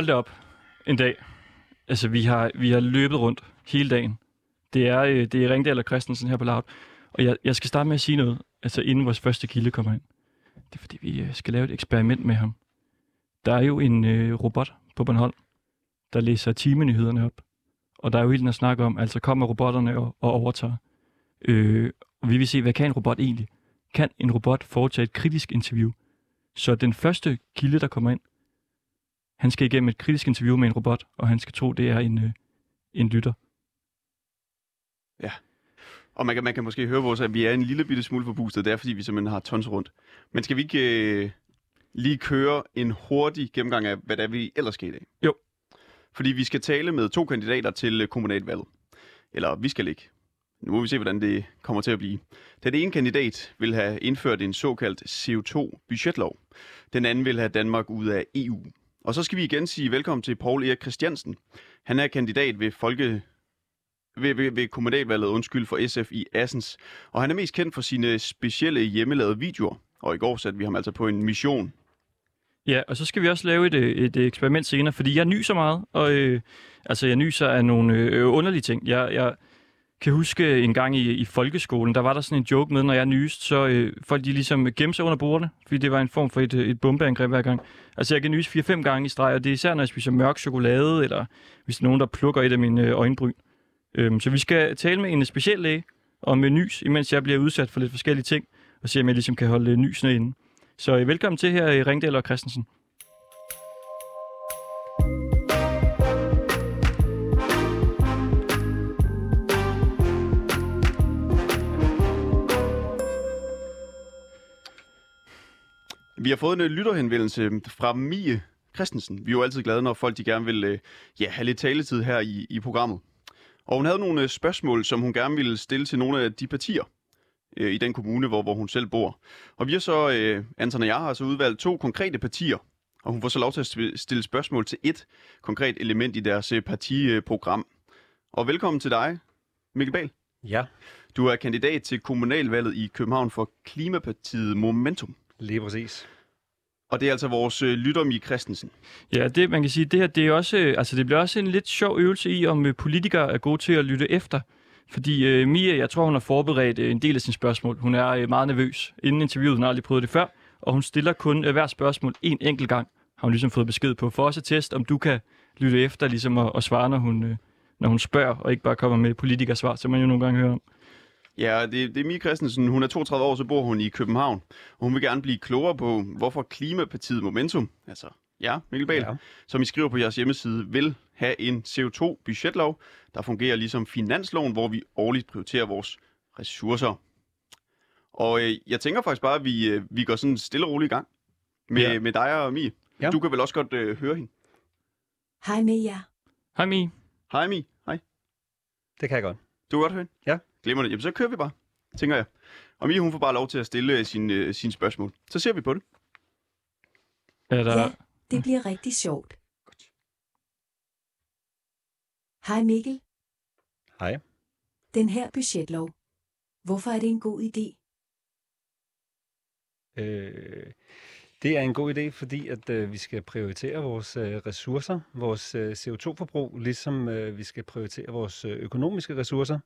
Hold det op. En dag. Altså, vi har, vi har løbet rundt hele dagen. Det er, øh, det er Ringdal og Christensen her på Loud. Og jeg, jeg skal starte med at sige noget, altså inden vores første kilde kommer ind. Det er fordi, vi øh, skal lave et eksperiment med ham. Der er jo en øh, robot på Bornholm, der læser timenyhederne op. Og der er jo helt den at snakke om, altså kommer robotterne og, og overtager. Øh, og vi vil se, hvad kan en robot egentlig? Kan en robot foretage et kritisk interview? Så den første kilde, der kommer ind, han skal igennem et kritisk interview med en robot, og han skal tro, det er en, øh, en lytter. Og man kan, man kan måske høre vores, at vi er en lille bitte smule forpustet. Det er, fordi vi simpelthen har tons rundt. Men skal vi ikke øh, lige køre en hurtig gennemgang af, hvad det er, vi ellers skal i dag? Jo. Fordi vi skal tale med to kandidater til øh, kommunalvalget. Eller vi skal ikke. Nu må vi se, hvordan det kommer til at blive. Den ene kandidat vil have indført en såkaldt CO2-budgetlov. Den anden vil have Danmark ud af EU. Og så skal vi igen sige velkommen til Paul Erik Christiansen. Han er kandidat ved Folke ved, ved, ved kommunalvalget undskyld for SF i Assens. Og han er mest kendt for sine specielle hjemmelavede videoer. Og i går satte vi ham altså på en mission. Ja, og så skal vi også lave et, øh, et øh, eksperiment senere, fordi jeg nyser meget, og øh, altså jeg nyser af nogle øh, underlige ting. Jeg, jeg kan huske øh, en gang i, i folkeskolen, der var der sådan en joke med, når jeg nyste, så øh, folk de ligesom gemte sig under bordene, fordi det var en form for et, øh, et bombeangreb hver gang. Altså jeg kan nyse 4-5 gange i streg, og det er især, når jeg spiser mørk chokolade, eller hvis der er nogen, der plukker et af mine øh, øjenbryn. Øhm, så vi skal tale med en speciel læge om med nys, imens jeg bliver udsat for lidt forskellige ting, og se om jeg ligesom kan holde nysene inde. Så øh, velkommen til her i Ringdal og Christensen. Vi har fået en øh, lytterhenvendelse fra Mie Christensen. Vi er jo altid glade, når folk de gerne vil øh, ja, have lidt taletid her i, i programmet. Og hun havde nogle øh, spørgsmål, som hun gerne ville stille til nogle af de partier øh, i den kommune, hvor, hvor hun selv bor. Og vi har så, øh, Anton og jeg har så udvalgt to konkrete partier, og hun får så lov til at stille spørgsmål til et konkret element i deres partiprogram. Og velkommen til dig, Mikkel Bahl. Ja, Du er kandidat til kommunalvalget i København for Klimapartiet Momentum. Lige præcis. Og det er altså vores øh, lytter, Mie Christensen. Ja, det man kan sige, det her, det er også, øh, altså det bliver også en lidt sjov øvelse i, om øh, politikere er gode til at lytte efter. Fordi øh, Mia, jeg tror, hun har forberedt øh, en del af sine spørgsmål. Hun er øh, meget nervøs inden interviewet. Hun har aldrig prøvet det før. Og hun stiller kun øh, hver spørgsmål en enkelt gang. Har hun ligesom fået besked på. For også at teste, om du kan lytte efter ligesom og, og svare, når hun, øh, når hun spørger, og ikke bare kommer med politikersvar, som man jo nogle gange hører om. Ja, det, det er Mie Christensen. Hun er 32 år, så bor hun i København. Og hun vil gerne blive klogere på, hvorfor Klimapartiet Momentum, altså ja, Mikkel Bahl, ja. Som I skriver på jeres hjemmeside, vil have en CO2-budgetlov, der fungerer ligesom finansloven, hvor vi årligt prioriterer vores ressourcer. Og øh, jeg tænker faktisk bare, at vi, øh, vi går sådan stille og roligt i gang med, ja. Med dig og Mie. Ja. Du kan vel også godt øh, høre hende. Hej jer. Hej Mie. Hej Mie. Hej. Det kan jeg godt. Du kan godt høre hende? Ja. Glemmer det. Jamen, så kører vi bare, tænker jeg. Og Mie, hun får bare lov til at stille øh, sine, øh, sine spørgsmål. Så ser vi på det. Er der... Ja, det bliver rigtig sjovt. Hej Mikkel. Hej. Den her budgetlov. Hvorfor er det en god idé? Øh, det er en god idé, fordi at øh, vi skal prioritere vores øh, ressourcer, vores øh, CO2-forbrug, ligesom øh, vi skal prioritere vores øh, økonomiske ressourcer. Øh,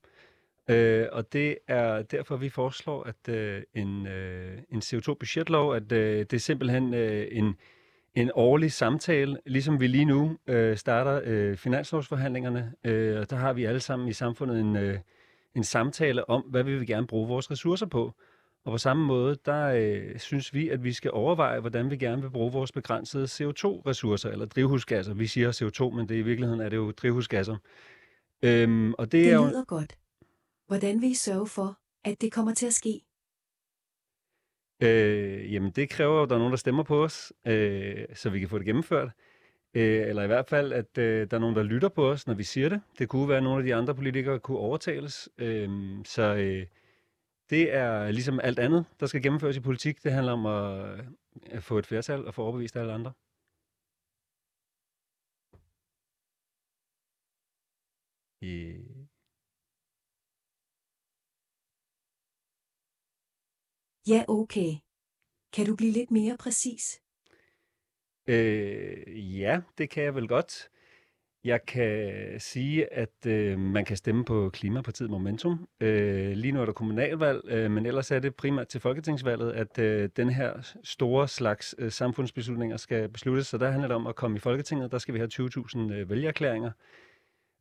og det er derfor, vi foreslår, at øh, en, øh, en CO2-budgetlov, at øh, det er simpelthen øh, en, en årlig samtale, ligesom vi lige nu øh, starter øh, finanslovsforhandlingerne, øh, og der har vi alle sammen i samfundet en, øh, en samtale om, hvad vi vil gerne bruge vores ressourcer på. Og på samme måde, der øh, synes vi, at vi skal overveje, hvordan vi gerne vil bruge vores begrænsede CO2-ressourcer, eller drivhusgasser. Vi siger CO2, men det i virkeligheden er det jo drivhusgasser. Øhm, og det, Det er jo... lyder godt. Hvordan vil I sørge for, at det kommer til at ske? Øh, jamen, det kræver jo, at der er nogen, der stemmer på os, øh, så vi kan få det gennemført. Øh, eller i hvert fald, at øh, der er nogen, der lytter på os, når vi siger det. Det kunne være, at nogle af de andre politikere kunne overtales. Øh, så øh, det er ligesom alt andet, der skal gennemføres i politik. Det handler om at, øh, at få et flertal og få overbevist alle andre. Yeah. Ja, okay. Kan du blive lidt mere præcis? Øh, ja, det kan jeg vel godt. Jeg kan sige, at øh, man kan stemme på Klimapartiet Momentum. Øh, lige nu er der kommunalvalg, øh, men ellers er det primært til folketingsvalget, at øh, den her store slags øh, samfundsbeslutninger skal besluttes. Så der handler det om at komme i Folketinget. Der skal vi have 20.000 øh, vælgerklæringer.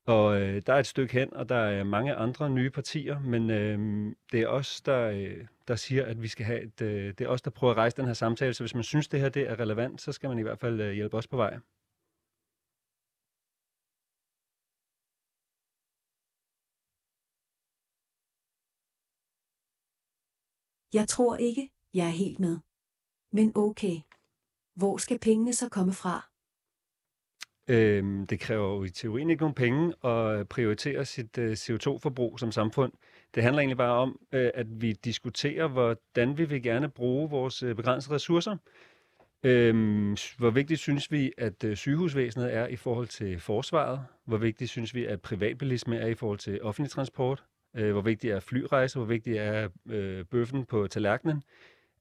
Og øh, der er et stykke hen, og der er mange andre nye partier, men øh, det er os, der, øh, der siger, at vi skal have et, øh, det er os, der prøver at rejse den her samtale. Så hvis man synes, det her det er relevant, så skal man i hvert fald øh, hjælpe os på vej. Jeg tror ikke, jeg er helt med. Men okay. Hvor skal pengene så komme fra? Øhm, det kræver jo i teorien ikke nogen penge at prioritere sit øh, CO2-forbrug som samfund. Det handler egentlig bare om, øh, at vi diskuterer, hvordan vi vil gerne bruge vores øh, begrænsede ressourcer. Øhm, hvor vigtigt synes vi, at øh, sygehusvæsenet er i forhold til forsvaret? Hvor vigtigt synes vi, at privatbilisme er i forhold til offentlig transport? Øh, hvor vigtigt er flyrejser? Hvor vigtigt er øh, bøffen på tallerkenen?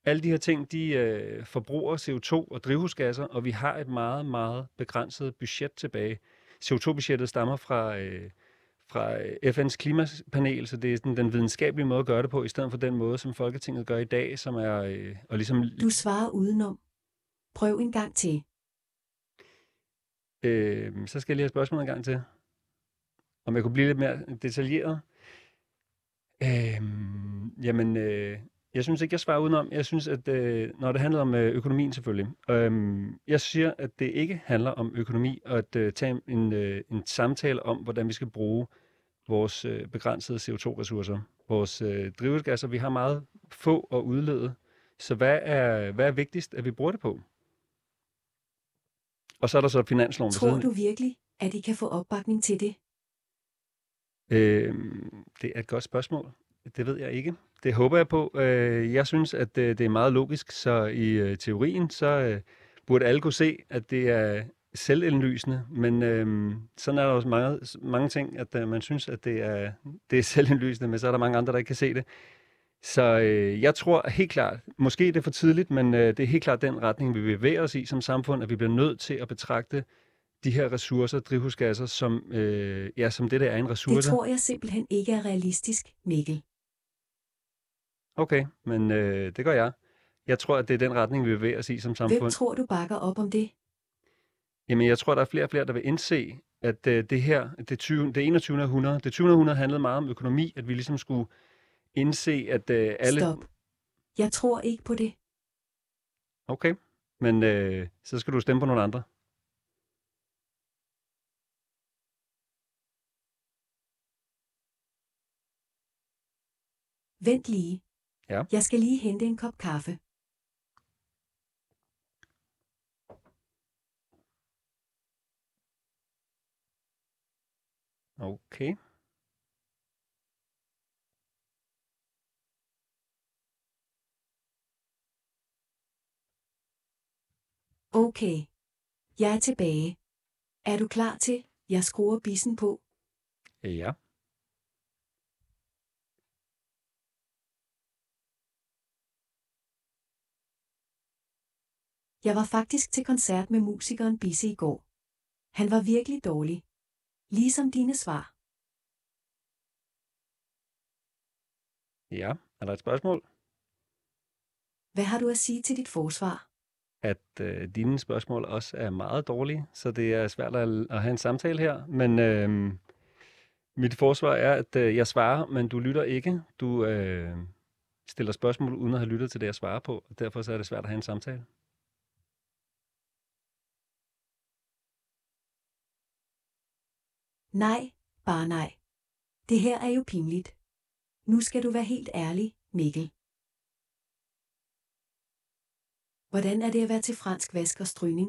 Alle de her ting, de øh, forbruger CO2 og drivhusgasser, og vi har et meget, meget begrænset budget tilbage. CO2-budgettet stammer fra, øh, fra FN's klimapanel, så det er sådan den videnskabelige måde at gøre det på, i stedet for den måde, som Folketinget gør i dag, som er øh, og ligesom... Du svarer udenom. Prøv en gang til. Øh, så skal jeg lige have spørgsmålet en gang til. Om jeg kunne blive lidt mere detaljeret. Øh, jamen, øh, jeg synes ikke, jeg svarer udenom. Jeg synes, at øh, når det handler om øh, økonomien selvfølgelig, øh, jeg siger, at det ikke handler om økonomi, og at øh, tage en, øh, en samtale om, hvordan vi skal bruge vores øh, begrænsede CO2-ressourcer, vores øh, drivhusgasser. Vi har meget få at udlede, så hvad er, hvad er vigtigst, at vi bruger det på? Og så er der så finansloven Tror du virkelig, at I kan få opbakning til det? Øh, det er et godt spørgsmål. Det ved jeg ikke. Det håber jeg på. Øh, jeg synes, at det er meget logisk, så i øh, teorien, så øh, burde alle kunne se, at det er selvindlysende, men øhm, sådan er der også mange, mange ting, at øh, man synes, at det er, det er selvindlysende, men så er der mange andre, der ikke kan se det. Så øh, jeg tror helt klart, måske det er for tidligt, men øh, det er helt klart den retning, vi bevæger os i som samfund, at vi bliver nødt til at betragte de her ressourcer, drivhusgasser, som, øh, ja, som det der er en Det tror jeg simpelthen ikke er realistisk, Mikkel. Okay, men øh, det gør jeg. Jeg tror, at det er den retning, vi bevæger os i som samfund. Hvem tror du bakker op om det? Jamen, jeg tror, der er flere og flere, der vil indse, at øh, det her, det, 20, det 21. århundrede, det 20. århundrede handlede meget om økonomi, at vi ligesom skulle indse, at øh, alle... Stop. Jeg tror ikke på det. Okay, men øh, så skal du stemme på nogle andre. Vent lige. Ja. Jeg skal lige hente en kop kaffe. Okay. Okay. Jeg er tilbage. Er du klar til, jeg skruer bissen på? Ja. Jeg var faktisk til koncert med musikeren Bisse i går. Han var virkelig dårlig. Ligesom dine svar. Ja. Er der et spørgsmål? Hvad har du at sige til dit forsvar? At øh, dine spørgsmål også er meget dårlige, så det er svært at, at have en samtale her. Men øh, mit forsvar er, at øh, jeg svarer, men du lytter ikke. Du øh, stiller spørgsmål uden at have lyttet til det, jeg svarer på, og derfor så er det svært at have en samtale. Nej, bare nej. Det her er jo pinligt. Nu skal du være helt ærlig, Mikkel. Hvordan er det at være til fransk vask og strygning?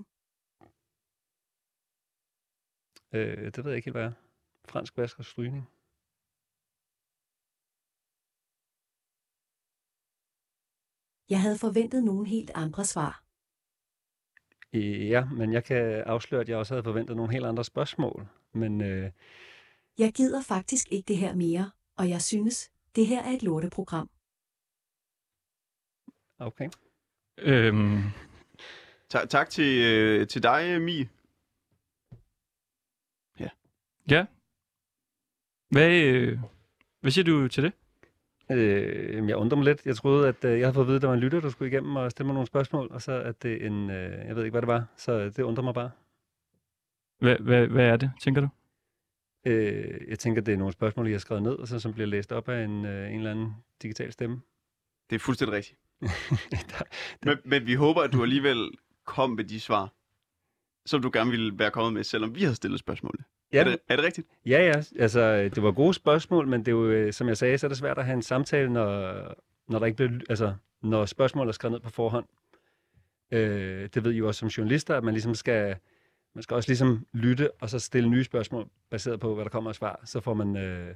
Øh, det ved jeg ikke helt, hvad er. Fransk vask og strygning. Jeg havde forventet nogle helt andre svar. Øh, Ja, men jeg kan afsløre, at jeg også havde forventet nogle helt andre spørgsmål. Men øh, Jeg gider faktisk ikke det her mere, og jeg synes, det her er et lorteprogram. okay. Øhm, Ta- tak til, øh, til dig, Mi. Ja. Hvad, øh, hvad siger du til det? Øh, jeg undrer mig lidt. Jeg troede, at øh, jeg havde fået at vide, at der var en lytter, der skulle igennem og stille mig nogle spørgsmål, og så at det en... Øh, jeg ved ikke, hvad det var, så det undrer mig bare. Hvad, hvad, hvad er det, tænker du? Øh, jeg tænker, det er nogle spørgsmål, I har skrevet ned, og så, som bliver læst op af en, øh, en eller anden digital stemme. Det er fuldstændig rigtigt. Der- Men, men vi håber, at du alligevel kom med de svar, som du gerne ville være kommet med, selvom vi havde stillet spørgsmålet. Ja, Er, det, er det rigtigt? ja, ja, altså det var gode spørgsmål, men det er jo, øh, som jeg sagde, så er det svært at have en samtale, når, når der ikke bliver, altså når spørgsmål er skrevet ned på forhånd. Øh, det ved I jo også som journalister, at man ligesom skal, man skal også ligesom lytte, og så stille nye spørgsmål, baseret på, hvad der kommer af svar. Så får man, øh,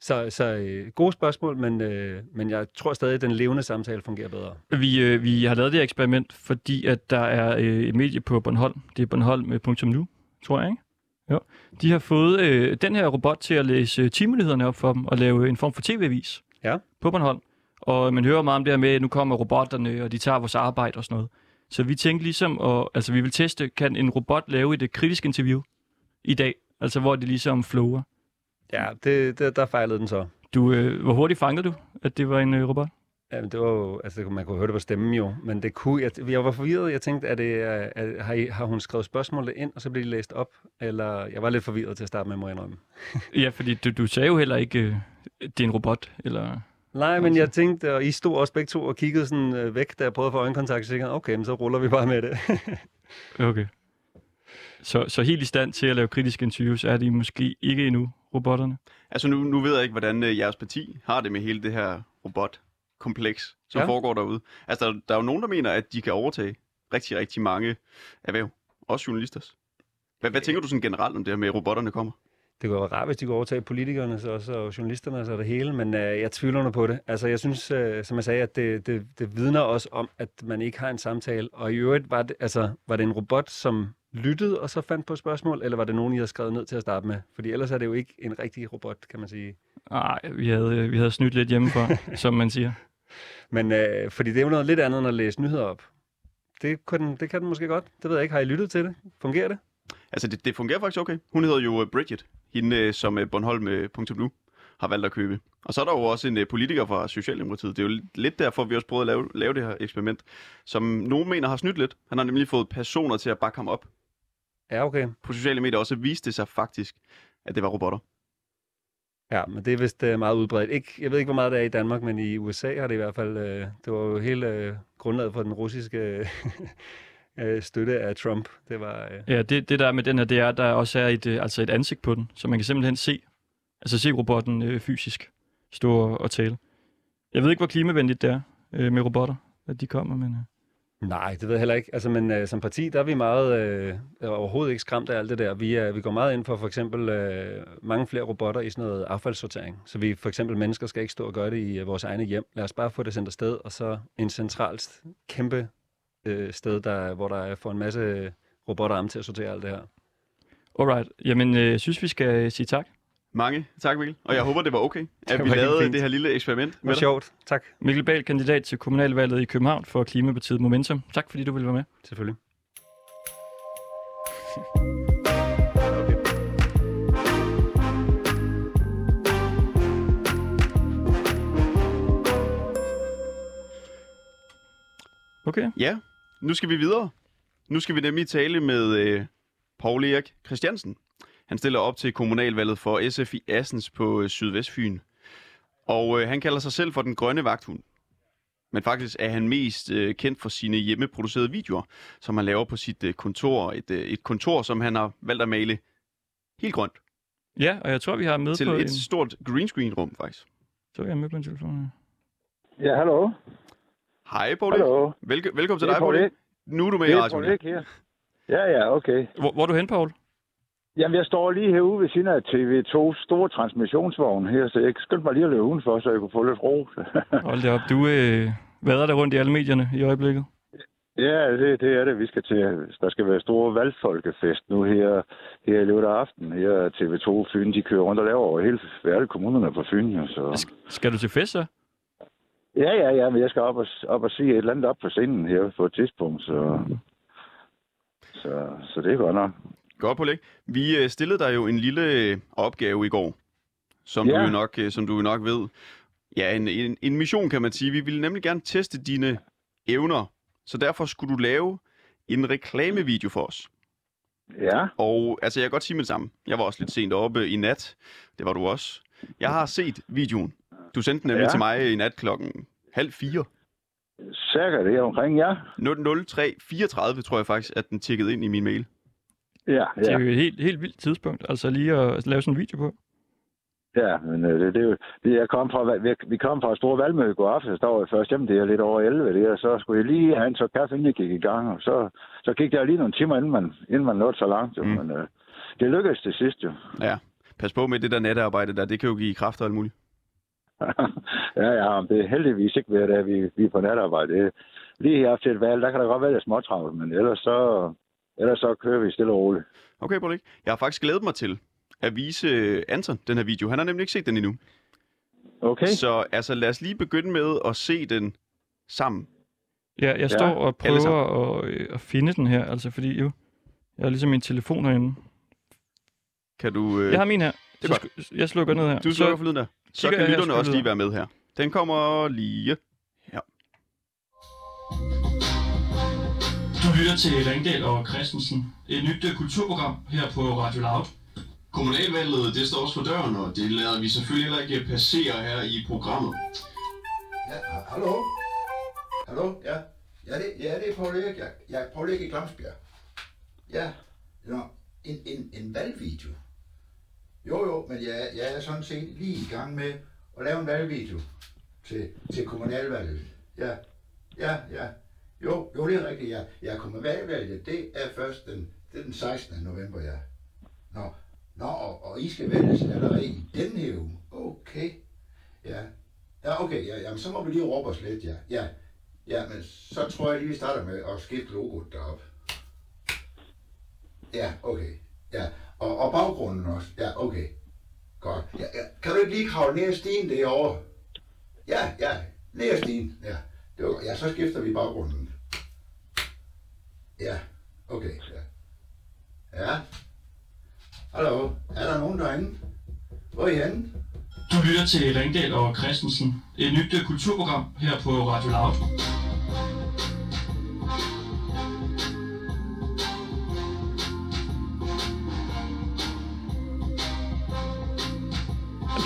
så, så øh, gode spørgsmål, men, øh, men jeg tror stadig, at den levende samtale fungerer bedre. Vi, øh, vi har lavet det her eksperiment, fordi at der er øh, et medie på Bornholm. Det er Bornholm.nu, tror jeg, ikke? Jo. De har fået øh, den her robot til at læse øh, timenyhederne op for dem og lave en form for tv-avis Ja. på Bornholm. Og man hører meget om det her med, at nu kommer robotterne, og de tager vores arbejde og sådan noget. Så vi tænkte ligesom, at, altså vi vil teste, kan en robot lave et øh, kritisk interview i dag? Altså hvor det ligesom flower. Ja, det, det, der fejlede den så. Du, øh, hvor hurtigt fangede du, at det var en øh, robot? Ja, det var jo, altså man kunne høre det på stemmen jo, men det kunne, jeg, jeg var forvirret, jeg tænkte, at det, er- at, har, I, har hun skrevet spørgsmålet ind, og så blev de læst op, eller jeg var lidt forvirret til at starte med, må jeg indrømme. Ja, fordi du, du sagde jo heller ikke, øh, det er en robot, eller... Nej, men jeg tænkte, og I stod også begge to og kiggede sådan øh, væk, da jeg prøvede at få øjenkontakt, så tænkte okay, men så ruller vi bare med det. Okay. Så, så helt i stand til at lave kritiske interviews er de måske ikke endnu, robotterne? Altså nu, nu ved jeg ikke, hvordan øh, jeres parti har det med hele det her robotkompleks, som Ja. foregår derude. Altså der, der er jo nogen, der mener, at de kan overtage rigtig, rigtig mange erhverv. Også journalisters. Hvad, hvad tænker du sådan generelt om det her med, at robotterne kommer? Det kunne være rart, hvis de kunne overtage politikerne så også, og journalisterne og det hele, men øh, jeg tvivler nu på det. Altså, jeg synes, øh, som jeg sagde, at det, det, det vidner også om, at man ikke har en samtale. Og i øvrigt, var det, altså, var det en robot, som lyttede og så fandt på spørgsmål, eller var det nogen, I havde skrevet ned til at starte med? Fordi ellers er det jo ikke en rigtig robot, kan man sige. Nej, vi havde, øh, vi havde snydt lidt hjemmefra, som man siger. Men øh, fordi det er jo noget lidt andet, end at læse nyheder op. Det, kunne det kan den måske godt. Det ved jeg ikke. Har I lyttet til det? Fungerer det? Altså det, det fungerer faktisk okay. Hun hedder jo øh, Bridget, hende øh, som øh, Bornholm.nu har valgt at købe. Og så er der jo også en øh, politiker fra Socialdemokratiet. Det er jo lidt derfor, vi også prøvede at lave, lave det her eksperiment, som nogen mener har snydt lidt. Han har nemlig fået personer til at bakke ham op Ja, okay. på sociale medier, og så viste det sig faktisk, at det var robotter. Ja, men det er vist øh, meget udbredt. Ikke, jeg ved ikke, hvor meget det er i Danmark, men i USA har det i hvert fald... Øh, det var jo hele øh, grundlaget for den russiske øh, støtte af Trump. Det var... Øh, Ja, det, det der med den her, det er, at der også er et, øh, altså et ansigt på den, så man kan simpelthen se, altså se robotten øh, fysisk stå og, og tale. Jeg ved ikke, hvor klimavenligt det er øh, med robotter, at de kommer, men... Øh nej, det ved jeg heller ikke. Altså, men øh, som parti, der er vi meget øh, overhovedet ikke skræmt af alt det der. Vi, øh, vi går meget ind for for eksempel øh, mange flere robotter i sådan noget affaldssortering. Så vi for eksempel mennesker skal ikke stå og gøre det i øh, vores egne hjem. Lad os bare få det sendt afsted, og så en centralt kæmpe øh, sted, der, hvor der får en masse robotter om til at sortere alt det her. Alright, jamen øh, synes, vi skal sige tak. Mange tak, Mikkel. Og jeg håber, det var okay, at var vi lavede fint. det her lille eksperiment Det var sjovt. Tak. Mikkel Bahl, kandidat til kommunalvalget i København for Klimapartiet Momentum. Tak fordi du ville være med. Selvfølgelig. Okay. Ja, nu skal vi videre. Nu skal vi nemlig tale med øh, Paul Erik Christiansen. Han stiller op til kommunalvalget for SF i Assens på øh, Sydvestfyn. Og øh, han kalder sig selv for den grønne vagthund. Men faktisk er han mest øh, kendt for sine hjemmeproducerede videoer, som han laver på sit øh, kontor. Et, øh, et kontor, som han har valgt at male helt grønt. Ja, og jeg tror, vi har med Til på et en... stort green screen rum, faktisk. Så er jeg med på en telefon. Ja, hallo. Hej, Paul. Hallo. Velke- velkommen til Det er dig, Paul. Nu er du med i Det er radioen. Paul Erik her. Ja, ja, okay. Hvor, hvor er du hen, Paul? Jamen, jeg står lige herude ved siden af TV2's store transmissionsvogn her, så jeg skyndte mig lige at løbe udenfor, så jeg kunne få lidt ro. Hold da op. Du øh, vader der rundt i alle medierne i øjeblikket. ja, det, det er det. Vi skal til, der skal være stor valgfolkefest nu her, her i løbet af aftenen. Her er TV2 Fyn, de kører rundt og laver over hele alle kommunerne på Fyn. jo, Så. Sk- skal du til fest, så? Ja, ja, ja, men jeg skal op og, op og sige et eller andet op på scenen her på et tidspunkt, så... Så, så det er godt nok. Godt på læg. Vi øh, stillede dig jo en lille øh, opgave i går, som, Ja. du, jo nok, øh, som du jo nok ved. Ja, en, en, en mission kan man sige. Vi ville nemlig gerne teste dine evner, så derfor skulle du lave en reklamevideo for os. Ja, Og altså, jeg kan godt sige med det samme. Jeg var også lidt sent oppe i nat. Det var du også. Jeg har set videoen. Du sendte den nemlig ja. Til mig i nat klokken halv fire. cirka det er omkring, ja. 03.34 tror jeg faktisk, at den tikkede ind i min mail. Ja, Det er ja, jo et helt, helt vildt tidspunkt, altså lige at lave sådan en video på. ja, men øh, det, det, er jo, det, jeg kom fra, vi, vi kom fra et stort valgmøde i går aftes, der var jeg først hjemme, det er lidt over 11, det, og så skulle jeg lige have en så kaffe, inden jeg gik i gang, og så, så gik der lige nogle timer, inden man, inden man nåede så langt, jo, Mm. men øh, det lykkedes til sidst, jo. Ja, pas på med det der natarbejde der. Det kan jo give kræfter og alt muligt. ja, ja, det er heldigvis ikke ved, at vi, vi er på natarbejde. Lige her til et valg, der kan der godt være lidt småtravlt, men ellers så, ellers så kører vi stille og roligt. Okay, Bolik. Jeg har faktisk glædet mig til at vise øh, Anton den her video. Han har nemlig ikke set den endnu. Okay? Så altså, lad os lige begynde med at se den sammen. Ja, jeg står og alle prøver at, øh, at finde den her, altså fordi jo, jeg har ligesom min telefon herinde. Kan du... Øh, Jeg har min her. det er Så sk- jeg slukker ned her. du slukker for lyden der. Så kigger kan lytterne så også lige være med her. Den kommer lige Du lytter til Ringdal og Christensen. Et nyt øh, kulturprogram her på Radio Loud. Kommunalvalget, det står også for døren, og det lader vi selvfølgelig heller ikke passere her i programmet. Ja, ha- hallo? Hallo? Ja. Ja, det, ja, det er Paul Erik. Jeg, jeg er Paul Erik i Glamsbjerg. Ja. Nå, en, en, en valgvideo. Jo, jo, men jeg, jeg er sådan set lige i gang med at lave en valgvideo til, til kommunalvalget. Ja, ja, ja. Jo, jo, det er rigtigt, ja. Ja, valgvalget. det er først den, det er den 16. november, ja. Nå, Nå og, og I skal vælges allerede i den her uge. Okay. Ja, Ja, okay, ja, jamen, så må vi lige råbe os lidt, ja. Ja, ja men så tror jeg lige, vi starter med at skifte logoet derop. Ja, okay. Ja, og, og baggrunden også. Ja, okay. Godt. Ja, ja. Kan du ikke lige kravle ned ad stien derovre? Ja, ja, ned ad stien. Ja, det var, ja, så skifter vi baggrunden. Ja, okay. Ja. ja. Hallo, er der nogen derinde? Hvor er I henne? Du lytter til Ringdal og Christensen. Et nyt øh, kulturprogram her på Radio Loud.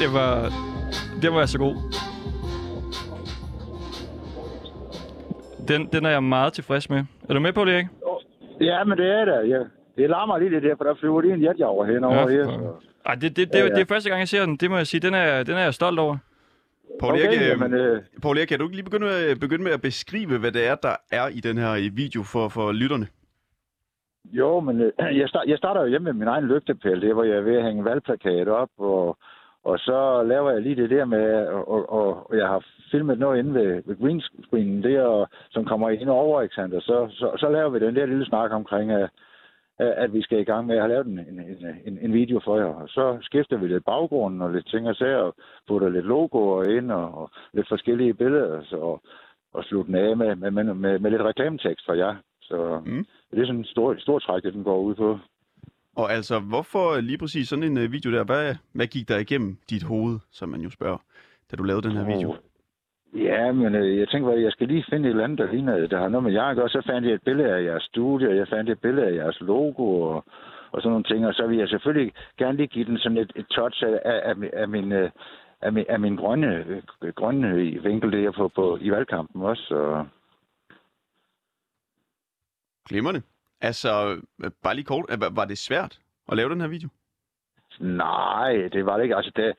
Det var, det var så god. Den, den er jeg meget tilfreds med. Er du med på det, ikke? Ja, men det er det. Ja. Det larmer lige lidt der, for der flyver lige en jetjager henover Ja, her. Så. Ej, det, det, det, Ja, ja. det er første gang, jeg ser den. Det må jeg sige. Den er, den er jeg stolt over. Paul Okay, Erik, øh, jamen, øh, Paul Erik, kan du ikke lige begynde med, begynde med at beskrive, hvad det er, der er i den her øh, video for, for lytterne? Jo, men øh, jeg, start, jeg starter jo hjemme med min egen lygtepæl, det hvor jeg er ved at hænge en valgplakat op, og, og så laver jeg lige det der med, og, og, og jeg har filmet noget inde ved, ved green screenen der, og, som kommer ind over, ikke sandt? Og så, så, så laver vi den der lille snak omkring, at, at vi skal i gang med at have lavet en, en, en, en video for jer. Og så skifter vi lidt baggrunden og lidt ting og sager, og putter lidt logoer ind, og, og lidt forskellige billeder, så, og, og slutter den af med, med, med, med, med lidt reklametekst fra jer. Så Mm. det er sådan en stor, stor træk, det den går ud på. Og altså, hvorfor lige præcis sådan en øh, video der? Hvad, hvad gik der igennem dit hoved, som man jo spørger, da du lavede den her video? Ja, men øh, jeg tænkte, at jeg skal lige finde et eller andet, der ligner, der har noget med jer at. Så fandt jeg et billede af jeres studie, og jeg fandt et billede af jeres logo, og, og sådan nogle ting. Og så vil jeg selvfølgelig gerne lige give den sådan et, et touch af, af, af, af min... Øh, af min, af min grønne, øh, grønne vinkel der på, på, i valgkampen også. Og... Glimmerne. Altså, øh, bare lige kort, øh, var det svært at lave den her video? Nej, det var det ikke. Altså, det,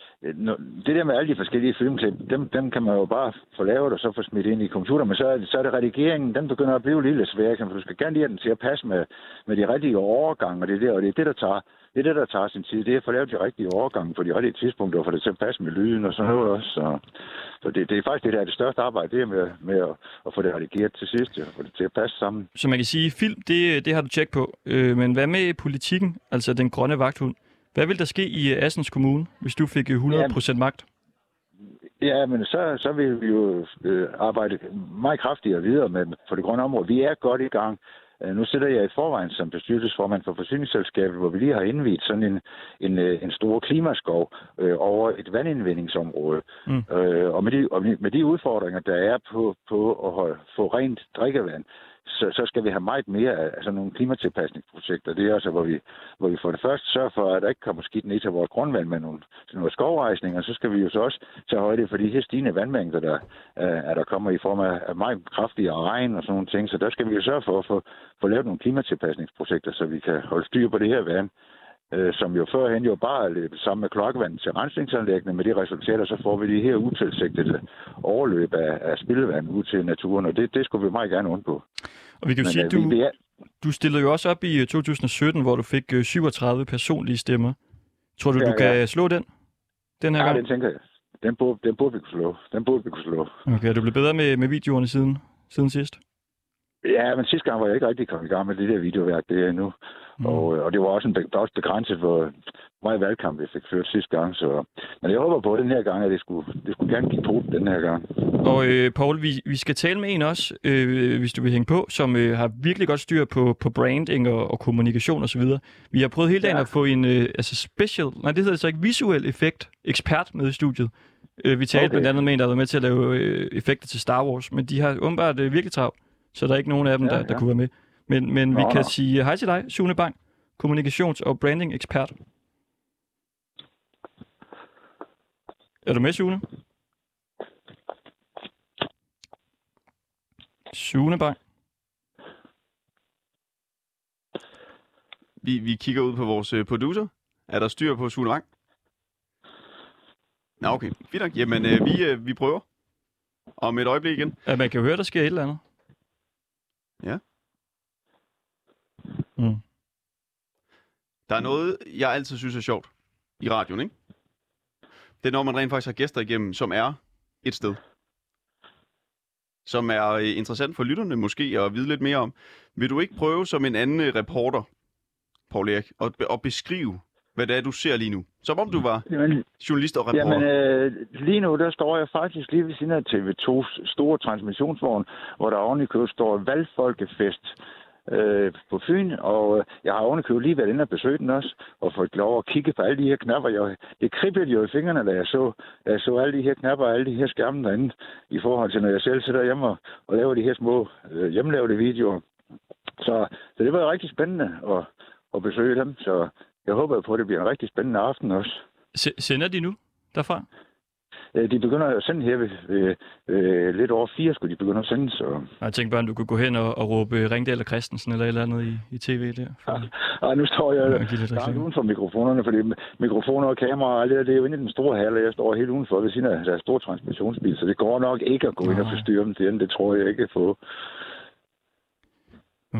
det der med alle de forskellige filmklip, dem, dem kan man jo bare få lavet og så få smidt ind i computer, Men så er, det, så er det redigeringen, den begynder at blive lidt svær. For du skal gerne lige have den til at passe med, med de rigtige overgange, og det, er der, og det er det, der tager, det er det, der tager sin tid. Det er at få lavet de rigtige overgange på de rigtige tidspunkter, og få det til at passe med lyden og sådan noget også. Så, så det, det er faktisk det, der er det største arbejde, det er med, med at, at få det redigeret til sidst, og få det til at passe sammen. Så man kan sige, film, det, det har du tjek på. Øh, men hvad med politikken, altså den grønne vagthund? Hvad vil der ske i øh, Assens Kommune, hvis du fik øh, 100% magt? Ja, men så, så vil vi jo øh, arbejde meget kraftigere videre med, på det grønne område. Vi er godt i gang. Øh, Nu sidder jeg i forvejen som bestyrelsesformand for forsyningsselskabet, hvor vi lige har indvidet sådan en, en, øh, en stor klimaskov øh, over et vandindvindingsområde. Mm. Øh, og med de, og med de udfordringer, der er på, på at holde, få rent drikkevand, så, så skal vi have meget mere af altså nogle klimatilpasningsprojekter. Det er altså, hvor vi, hvor vi for det første sørger for, at der ikke kommer skidt ned til vores grundvand med nogle, til nogle skovrejsning, og så skal vi jo så også tage højde for de her stigende vandmængder, der, øh, er der kommer i form af, af meget kraftigere regn og sådan nogle ting. Så der skal vi jo sørge for at få, få lavet nogle klimatilpasningsprojekter, så vi kan holde styr på det her vand, øh, som jo førhen jo bare løbet sammen med klokkevand til rensningsanlæggene. Med de resultater, så får vi de her utilsigtede overløb af, af spildevand ud til naturen, og det, det skulle vi meget gerne undgå. Og vi kan jo sige, øh, du, vi, er, du stillede jo også op i øh, 2017, hvor du fik øh, 37 personlige stemmer. Tror du, Ja, du kan ja. slå den? Den her ja, gang? den tænker jeg. Den burde, den burde vi kunne slå. Den burde vi kunne slå. Okay, er du blevet bedre med, med videoerne siden, siden sidst? Ja, men sidste gang var jeg ikke rigtig kommet i gang med det der videoværk, det er nu. Mm. Og, og det var også, en, også begrænset, hvor meget valgkamp vi fik ført sidste gang. Så. Men jeg håber på den her gang, at det skulle, det skulle gerne give på den her gang. Og øh, Paul, vi, vi skal tale med en også, øh, hvis du vil hænge på, som øh, har virkelig godt styr på, på branding og, og kommunikation osv. Vi har prøvet hele dagen Ja. at få en øh, altså special, nej det hedder så ikke, visuel effekt ekspert med i studiet. Øh, vi talte Okay. blandt andet med en, der har været med til at lave øh, effekter til Star Wars, men de har åbenbart øh, virkelig travlt, så der er ikke nogen af dem, Ja, der, der ja. kunne være med. Men, men vi Nå, kan nå. sige hej til dig, Sune Bang, kommunikations- og branding ekspert. Er du med, Sune? Sune Bang. Vi, vi kigger ud på vores øh, producer. Er der styr på Sune Wang? Nå, okay. Fint nok. Jamen, øh, vi, øh, vi prøver. Om et øjeblik igen. Ja, man kan jo høre, der sker et eller andet. Ja. Mm. Der er noget, jeg altid synes er sjovt i radioen, ikke? Det er, når man rent faktisk har gæster igennem, som er et sted. Som er øh, interessant for lytterne måske at vide lidt mere om. Vil du ikke prøve som en anden øh, reporter, Paul Erik, at, be- at beskrive, hvad det er, du ser lige nu? Som om du var Jamen, journalist og reporter. Jamen, øh, lige nu, der står jeg faktisk lige ved siden af TV2's store transmissionsvogn, hvor der oven i købet står valgfolkefest øh, på Fyn, og øh, jeg har ovenikøbet lige været inde og besøge den også, og fået lov at kigge på alle de her knapper. Jeg, det kriblede jo i fingrene, da jeg så, da jeg så alle de her knapper og alle de her skærme derinde, i forhold til, når jeg selv sidder hjemme og, og laver de her små øh, hjemmelavede videoer. Så, så det var rigtig spændende at, at besøge dem, så jeg håber på, at det bliver en rigtig spændende aften også. S- sender de nu derfra? Øh, De begynder at sende her ved, ved, ved lidt over fire, skulle de begynde at sende, så... Jeg tænkte bare, om du kunne gå hen og, og råbe Ringdal og Christensen eller et eller andet i, i tv der. For, Ej, nu står jeg Ja, langt reklame. uden for mikrofonerne, fordi mikrofoner og kameraer og det, det er jo inde i den store hal, og jeg står helt udenfor ved siden af deres store transmissionsbil, så det går nok ikke at gå ind og Nej. forstyrre dem til det tror jeg ikke på.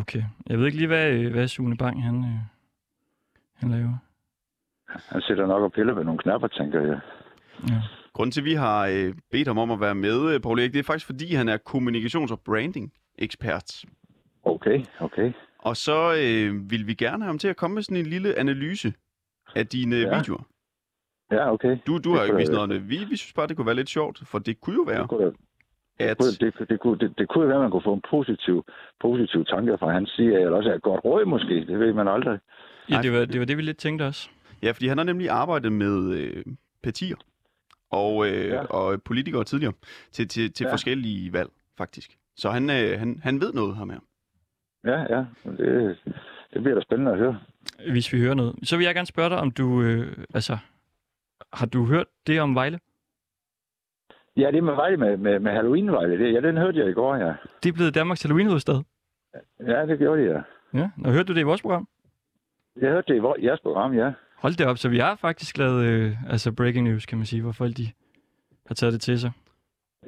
okay. Jeg ved ikke lige, hvad, øh, hvad Sune Bang han, øh, han laver. Han sætter nok og piller ved nogle knapper, tænker jeg. Ja. Grunden til, at vi har øh, bedt ham om at være med, øh, Paul Erik, det er faktisk, fordi han er kommunikations- og branding-ekspert. Okay, okay. Og så øh, vil vi gerne have ham til at komme med sådan en lille analyse af dine Ja. ja. videoer. Ja, okay. Du, du Det har jo ikke kunne vist noget af det. Vi, vi synes bare, det kunne være lidt sjovt, for det kunne jo være, Det kunne, at... det, det, det, kunne, det, det kunne jo være, at man kunne få en positiv, positiv tanke fra hans side, eller også er et godt råd måske, det ved man aldrig. Ja, det var, det var det, vi lidt tænkte også. Ja, fordi han har nemlig arbejdet med øh, partier og, øh, Ja. og politikere tidligere til, til, til Ja. forskellige valg, faktisk. Så han, øh, han, han ved noget, ham her. Ja, ja, det, det bliver da spændende at høre. Hvis vi hører noget. Så vil jeg gerne spørge dig, om du... Øh, altså, har du hørt det om Vejle? Ja, det med Vejle, med, med, med Halloween-Vejle, det, ja, den hørte jeg i går, ja. Det er blevet Danmarks Halloween-hovedstad. Ja, det gjorde de, ja. Ja, og hørte du det i vores program? Jeg hørte det i vor- jeres program, ja. Hold det op, så vi har faktisk lavet øh, altså breaking news, kan man sige, hvor folk de har taget det til sig.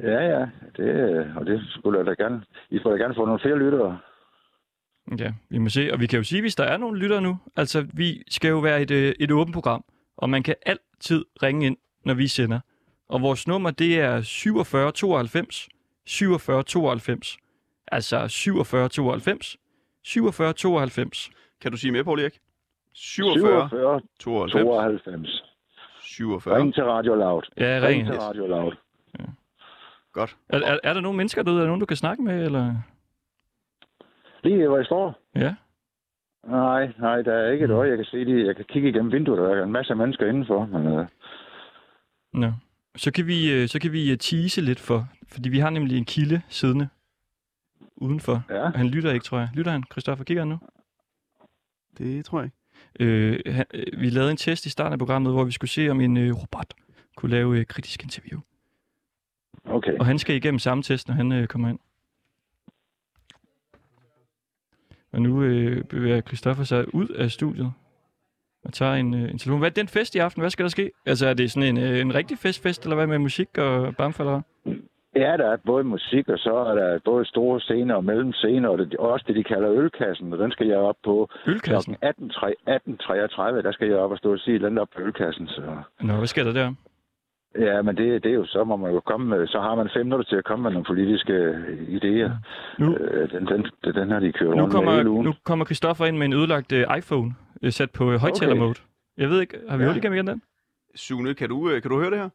Ja, ja, det, og det skulle jeg da gerne. I skulle da gerne få nogle flere lyttere. Ja, vi må se. Og vi kan jo sige, hvis der er nogle lyttere nu, altså vi skal jo være et, øh, et åbent program, og man kan altid ringe ind, når vi sender. Og vores nummer, det er 47 92 47 92. Altså 47 92 47 92. Kan du sige med, Paul Erik? 47, 47 92, 92. 47. Ring til Radio Loud. Ja, Ring ring. til Radio Loud. Godt. Er, er, er der nogle mennesker derude, er der nogen, du kan snakke med, eller? Lige hvor jeg står? Ja. Nej, nej, der er ikke et Mm. øje. Jeg kan se det. Jeg kan kigge igennem vinduet, der er en masse mennesker indenfor. Men, øh, Nå. Så kan vi, øh, så kan vi øh, tease lidt for, fordi vi har nemlig en kilde siddende udenfor. ja. Og han lytter ikke, tror jeg. Lytter han, Christoffer? Kigger han nu? Det tror jeg ikke. Øh, han, øh, vi lavede en test i starten af programmet, hvor vi skulle se, om en øh, robot kunne lave øh, kritisk interview. Okay. Og han skal igennem samme test, når han øh, kommer ind. Og nu øh, bevæger Christoffer sig ud af studiet og tager en, øh, en telefon. Hvad er den fest i aften? Hvad skal der ske? Altså er det sådan en, øh, en rigtig festfest, eller hvad med musik og bamfalder? Ja, der er både musik, og så er der både store scener og mellemscener, og det, også det, de kalder ølkassen, og den skal jeg op på Ølkassen? kl. 18.33, der skal jeg op og stå og sige andet op på ølkassen. Så. Nå, hvad sker der der? Ja, men det, det er jo så, må man jo komme med, så har man fem minutter til at komme med nogle politiske øh, idéer. Nu, Øh, den, den, den, den har de kørt nu, rundt med kommer, hele ugen. nu kommer Christoffer ind med en ødelagt øh, iPhone, øh, sat på øh, højtalermode. Jeg ved ikke, har vi Ja. hul igennem igen den? Sune, kan du, kan du høre det her?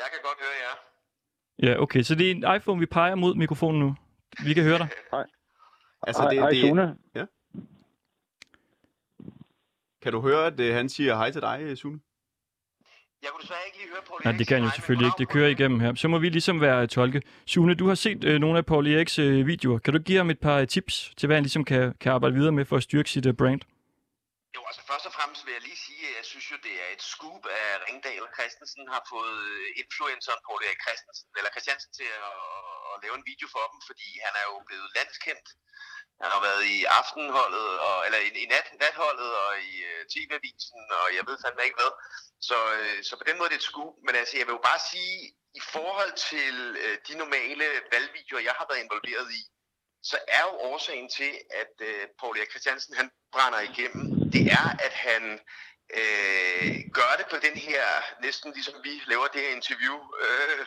Jeg kan godt høre jer. Ja, okay. Så det er en iPhone, vi peger mod mikrofonen nu. Vi kan høre dig. Altså, hej, det, hej det, Sune. Kan du høre, at øh, han siger hej til dig, øh, Sune? Jeg kunne desværre ikke lige høre Paul Nej, det kan han jo selvfølgelig ikke. Det kører igennem her. Så må vi ligesom være tolke. Sune, du har set øh, nogle af Paul Eriks øh, videoer. Kan du give ham et par øh, tips til, hvad han ligesom kan, kan arbejde videre med for at styrke sit øh, brand? Jo, altså først og fremmest vil jeg lige sige, at jeg synes jo, det er et scoop, at Ringdal og Christensen har fået øh, influenceren Paul Erik Christensen, eller Christiansen til at, at lave en video for dem, fordi han er jo blevet landskendt. Han har været i aftenholdet, og, eller i, i nat, natholdet og i øh, TV-avisen, og jeg ved fandme ikke hvad. Så, øh, så på den måde er det et scoop. Men altså, jeg vil jo bare sige, i forhold til de normale valgvideoer, jeg har været involveret i, så er jo årsagen til, at øh, Paul Erik Christiansen han brænder igennem, det er, at han øh, gør det på den her, næsten ligesom vi laver det her interview, øh,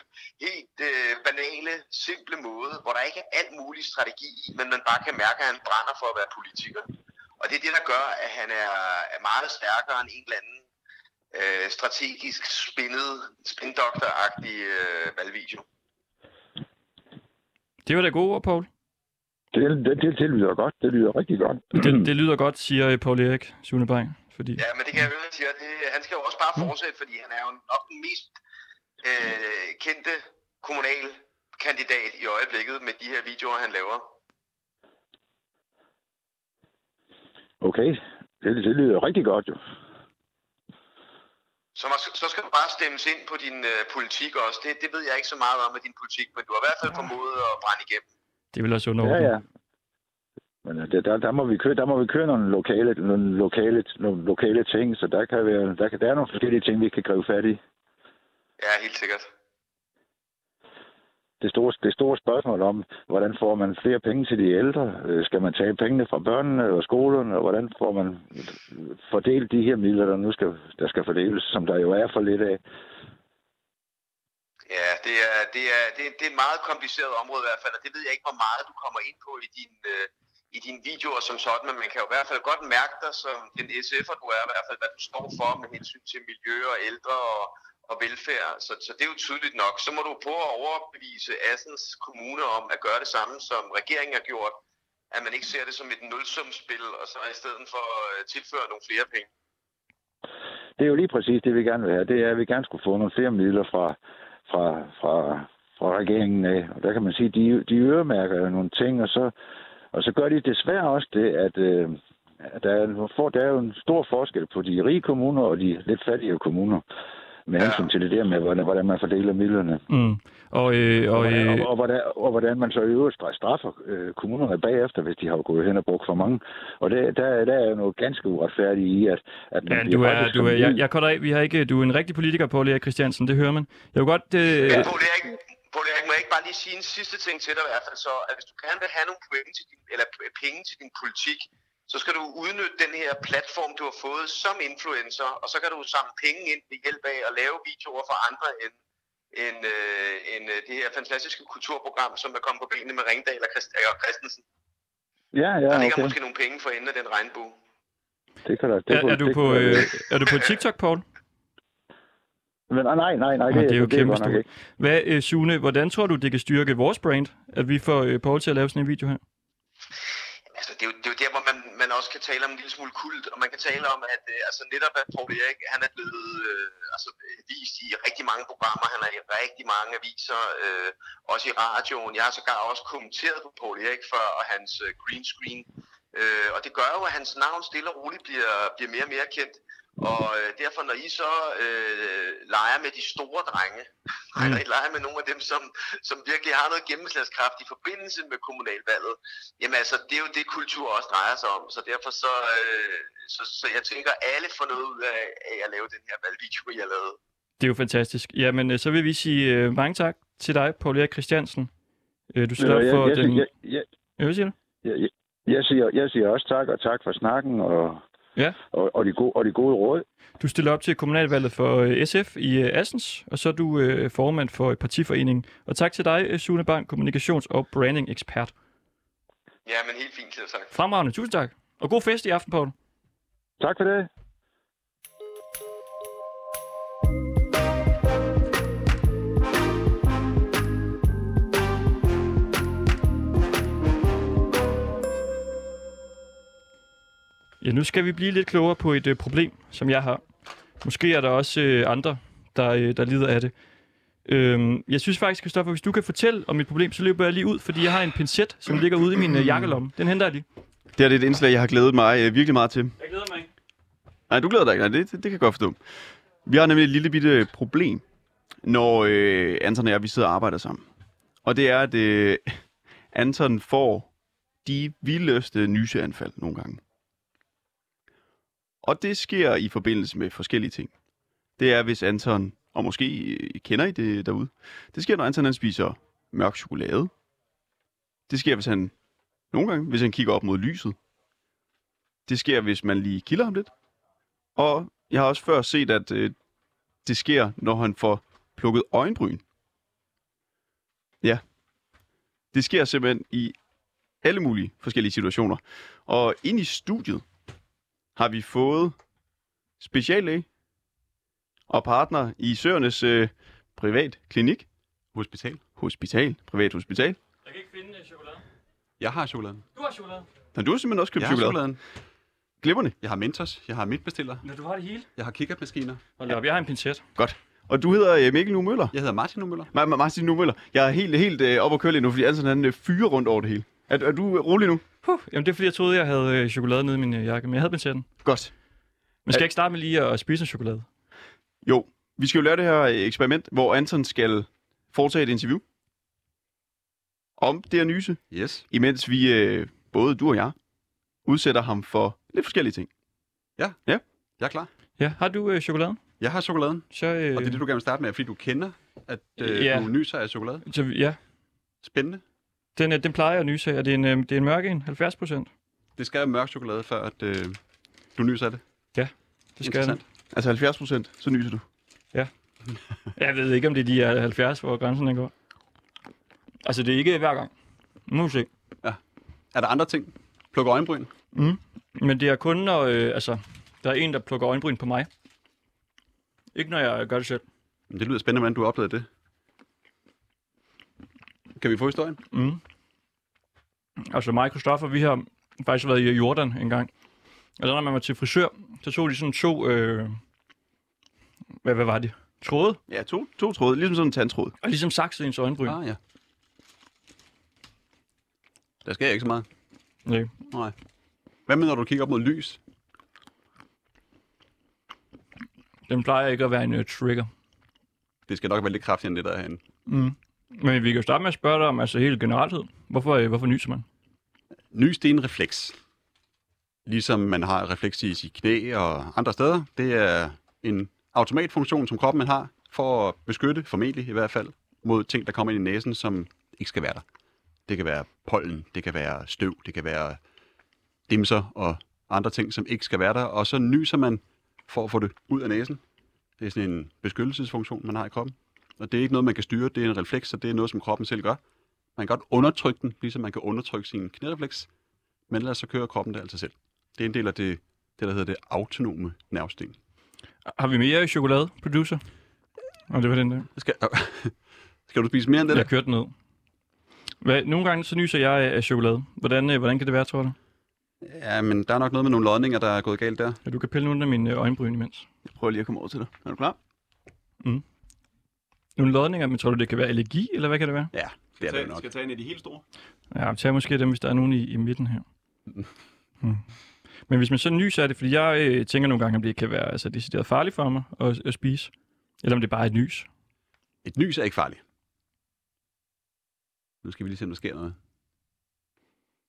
helt øh, banale, simple måde, hvor der ikke er alt mulig strategi i, men man bare kan mærke, at han brænder for at være politiker. Og det er det, der gør, at han er, er meget stærkere end en eller anden øh, strategisk spindet, spindoktoragtig øh, valgvideo. Det var da gode ord, Paul. Det, det, det, det lyder godt. Det lyder rigtig godt. Det, det lyder godt, siger Paul Erik Sune Bang. Fordi... Ja, men det kan jeg høre, siger. Det, han skal jo også bare fortsætte, fordi han er jo nok den mest øh, kendte kommunalkandidat i øjeblikket med de her videoer, han laver. Okay, det, det lyder rigtig godt jo. Så, så skal du bare stemmes ind på din øh, politik også. Det, det ved jeg ikke så meget om med din politik, men du har i hvert fald formået at brænde igennem. Det vil også under Ja, ja. Men øh, det, der, der, må vi køre, der må vi køre nogle lokale, nogle lokale, nogle lokale ting, så der kan være, der, kan, der er nogle forskellige ting, vi kan gribe fat i. Ja, helt sikkert. Det store, det store spørgsmål om, hvordan får man flere penge til de ældre? Øh, Skal man tage pengene fra børnene og skolerne? Og hvordan får man fordelt de her midler, der nu skal, der skal fordeles, som der jo er for lidt af? Ja, det er, det, er, det, er, det er et meget kompliceret område i hvert fald, og det ved jeg ikke, hvor meget du kommer ind på i din, øh, i dine videoer som sådan, men man kan jo i hvert fald godt mærke dig som den SF'er, du er i hvert fald, hvad du står for med hensyn til miljø og ældre og, og velfærd. Så, så det er jo tydeligt nok. Så må du prøve at overbevise Assens Kommune om at gøre det samme, som regeringen har gjort, at man ikke ser det som et nulsumspil, og så i stedet for øh, tilføre nogle flere penge. Det er jo lige præcis det, vi gerne vil have. Det er, at vi gerne skulle få nogle flere midler fra, fra, fra, fra regeringen af. Og der kan man sige, at de, de øremærker jo nogle ting, og så, og så gør de desværre også det, at, øh, at der, er, for, der er jo en stor forskel på de rige kommuner og de lidt fattige kommuner med Ja. hensyn til det der med, hvordan, hvordan man fordeler midlerne. Mm. Og, øh, Og, og, hvordan, øh, og, og, hvordan, og hvordan man så i øvrigt stra- straffer øh, kommunerne bagefter, hvis de har gået hen og brugt for mange. Og det, der, der er jo noget ganske uretfærdigt i, at, at man ja, du er, du er, jeg, jeg af, vi har ikke, du er en rigtig politiker, Paul Erik Christiansen, det hører man. Jeg vil godt... Øh, Men Paul Erik, Paul Erik, må jeg ikke bare lige sige en sidste ting til dig i hvert fald så, at hvis du gerne vil have nogle point til din, eller penge til din politik, så skal du udnytte den her platform, du har fået som influencer, og så kan du samle penge ind ved hjælp af at lave videoer for andre end, end, øh, end øh, det her fantastiske kulturprogram, som er kommet på benene med Ringdal og, Christ, og Christensen. Ja, Der ja, ligger okay. måske nogle penge for enden af den regnbue. Det kan der, det er, er, du det på, øh, er du på TikTok, Paul? Men, ah, nej, nej, nej, det, Ah, det er jo det, det kæmpe stort. Hvad, øh, Sune, hvordan tror du, det kan styrke vores brand, at vi får øh, Paul til at lave sådan en video her? Altså, det, er jo, det er jo der, hvor man, man også kan tale om en lille smule kult, og man kan tale om, at øh, altså netop at Paul Erik, han er blevet øh, altså, vist i rigtig mange programmer, han er i rigtig mange aviser, øh, også i radioen. Jeg har sågar også kommenteret på Paul Erik før, og hans øh, green screen. Øh, og det gør jo, at hans navn stille og roligt bliver, bliver mere og mere kendt. Og øh, derfor, når I så øh, leger med de store drenge, mm. eller I leger med nogle af dem, som, som virkelig har noget gennemslagskraft i forbindelse med kommunalvalget, jamen altså, det er jo det, kultur også drejer sig om. Så derfor så, øh, så, så jeg tænker, alle får noget ud af, af at lave den her valgvideo, jeg har lavet. Det er jo fantastisk. Jamen, øh, så vil vi sige øh, mange tak til dig, Paul Erik Christiansen. Øh, du stiller jeg, for jeg, den... jeg, jeg, Ja, hvad siger du? jeg, jeg, jeg, siger, jeg siger også tak, og tak for snakken, og, Ja. og, og, de, gode, og de gode råd. Du stiller op til kommunalvalget for øh, SF i øh, Assens, og så er du øh, formand for partiforeningen. Og tak til dig, øh, Sune Bang, kommunikations- og branding-ekspert. Ja, men helt fint, sagt. Fremragende, tusind tak. Og god fest i aften, Paul. Tak for det. Nu skal vi blive lidt klogere på et øh, problem, som jeg har. Måske er der også øh, andre, der, øh, der lider af det. Øhm, jeg synes faktisk, Christoffer, hvis du kan fortælle om mit problem, så løber jeg lige ud, fordi jeg har en pincet, som ligger ude i min øh, jakkelomme. Den henter jeg lige. Det er et indslag, jeg har glædet mig øh, virkelig meget til. Jeg glæder mig ikke. Nej, du glæder dig ikke. Nej, det, det, det kan jeg godt forstå. Vi har nemlig et lille bitte problem, når øh, Anton og jeg vi sidder og arbejder sammen. Og det er, at øh, Anton får de vildeste nyseanfald nogle gange. Og det sker i forbindelse med forskellige ting. Det er, hvis Anton, og måske øh, kender I det derude, det sker, når Anton han spiser mørk chokolade. Det sker, hvis han nogle gange, hvis han kigger op mod lyset. Det sker, hvis man lige kilder ham lidt. Og jeg har også før set, at øh, det sker, når han får plukket øjenbryn. Ja. Det sker simpelthen i alle mulige forskellige situationer. Og ind i studiet har vi fået speciallæge og partner i Søernes øh, privat klinik. Hospital. Hospital. Privat hospital. Jeg kan ikke finde øh, chokolade. Jeg har chokoladen. Du har chokolade. Nå, du har simpelthen også købt Jeg har chokolade. chokoladen. Glimrende. Jeg har Mentos. Jeg har midtbestiller. Nå, du har det hele. Jeg har kikkertmaskiner. Hold da op, jeg har en pincet. Og du hedder øh, Mikkel Nu Møller. Jeg hedder Martin Møller. Ma- Ma- Martin Nu Møller. Jeg er helt, helt øh, op at køre lige nu, fordi Anton han øh, fyrer rundt over det hele. Er, er du rolig nu? Huh. Jamen, det er fordi, jeg troede, jeg havde øh, chokolade nede i min øh, jakke, men jeg havde pincetten. Godt. Men skal jeg ikke starte med lige at spise en chokolade? Jo, vi skal jo lave det her øh, eksperiment, hvor Anton skal foretage et interview om det her nyse, Yes. imens vi, øh, både du og jeg, udsætter ham for lidt forskellige ting. Jeg er klar. Ja, har du øh, chokoladen? Jeg har chokoladen. Så, øh, Og det er det, du gerne vil starte med, fordi du kender, at øh, Ja. du nyser af chokolade. så, ja, Spændende. Den, øh, den plejer jeg at nyse af. Er det en, øh, det er en mørk en? 70 procent? Det skal være mørk chokolade, før at, øh, du nyser af det. Det skal den. Altså 70 procent, så nyser du. Jeg ved ikke, om det lige er 70, hvor grænsen den går. Altså, det er ikke hver gang. Nu se. Er der andre ting? Plukke øjenbryn? Mm. Men det er kun, når øh, altså, der er en, der plukker øjenbryn på mig. Ikke når jeg gør det selv. Men Det lyder spændende, hvordan du oplevede det. Kan vi få historien? Mm. Altså mig og Christoffer, vi har faktisk været i Jordan en gang. Og så når man var til frisør, så tog de sådan to... Øh, hvad, hvad var det? Tråde? Ja, to, to tråde, ligesom sådan en tandtråd. Og ligesom saksede ens øjenbryn. Ah, ja. Der sker ikke så meget. Nej. Nej. Hvad med, når du kigger op mod lys? Den plejer ikke at være en uh, trigger. Det skal nok være lidt kraftigere end det der er herinde. Mm. Men vi kan jo starte med at spørge dig om altså helt generelt. Hvorfor, øh, hvorfor nyser man? Nys, det er en refleks. Ligesom man har refleks i sit knæ og andre steder. Det er en automatfunktion, som kroppen har, for at beskytte, formentlig i hvert fald, mod ting, der kommer ind i næsen, som ikke skal være der. Det kan være pollen, det kan være støv, det kan være dimser og andre ting, som ikke skal være der. Og så nyser man for at få det ud af næsen. Det er sådan en beskyttelsesfunktion, man har i kroppen. Og det er ikke noget, man kan styre. Det er en refleks, så det er noget, som kroppen selv gør. Man kan godt undertrykke den, ligesom man kan undertrykke sin knærefleks. Men ellers så kører kroppen det altså selv. Det er en del af det, det der hedder det autonome nervesystem. Har vi mere chokolade, producer? Og det var den der. Skal, skal du spise mere end det der? Jeg kørte ned. Hvad, nogle gange så nyser jeg af chokolade. Hvordan, øh, hvordan kan det være, tror du? Ja, men der er nok noget med nogle lodninger, der er gået galt der. Ja, du kan pille nogle af mine øjenbryn imens. Jeg prøver lige at komme over til dig. Er du klar? Nogle lodninger, men tror du, det kan være allergi, eller hvad kan det være? Ja, det er det nok. Skal jeg tage en af de helt store? Ja, tag måske dem, hvis der er nogen i, i midten her. Hmm. Men hvis man så nyser, er det, fordi jeg øh, tænker nogle gange, om det kan være altså, decideret farligt for mig at, at spise. Eller om det bare er et nys. Et nys er ikke farligt. Nu skal vi lige se, om der sker noget.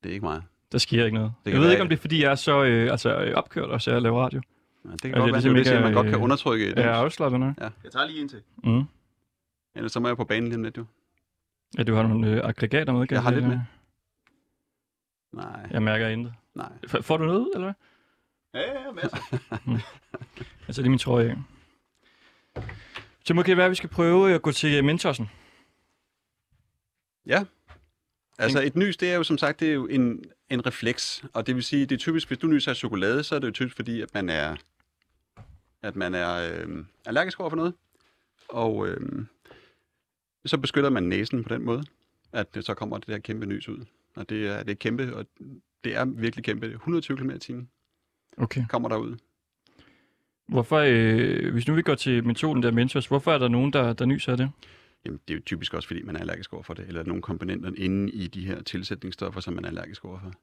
Det er ikke meget. Der sker ikke noget. Det Jeg ved være- ikke, om det er, fordi jeg er så øh, altså, øh, opkørt også af at lave radio. Ja, det Altså, kan godt være, det det er det, siger, at man ikke godt kan øh, undertrykke et Jeg er nys. afslappet nu. Jeg tager lige en til. Mm. Ellers så må jeg på banen lige om lidt, jo. Ja, du har nogle øh, aggregater med, kan Jeg har lidt med. Nej, Jeg mærker intet. nej. F- får du noget, eller hvad? Ja, ja, masser. Altså, det er min trøje af. Så må det være, at vi skal prøve at gå til Mentorsen. Ja. Altså et nys, det er jo som sagt, det er jo en, en refleks. Og det vil sige, det er typisk, hvis du nyser af chokolade, så er det jo typisk fordi, at man er, at man er øh, allergisk over for noget. Og øh, så beskytter man næsen på den måde, at det, så kommer det der kæmpe nys ud. Og det er, det er kæmpe, og det er virkelig kæmpe. 120 km i timen Okay. kommer der ud. Hvorfor, øh, hvis nu vi går til metoden der Mentors, hvorfor er der nogen, der, der nyser af det? Jamen, det er jo typisk også, fordi man er allergisk over for det, eller nogle komponenter inde i de her tilsætningsstoffer, som man er allergisk over for.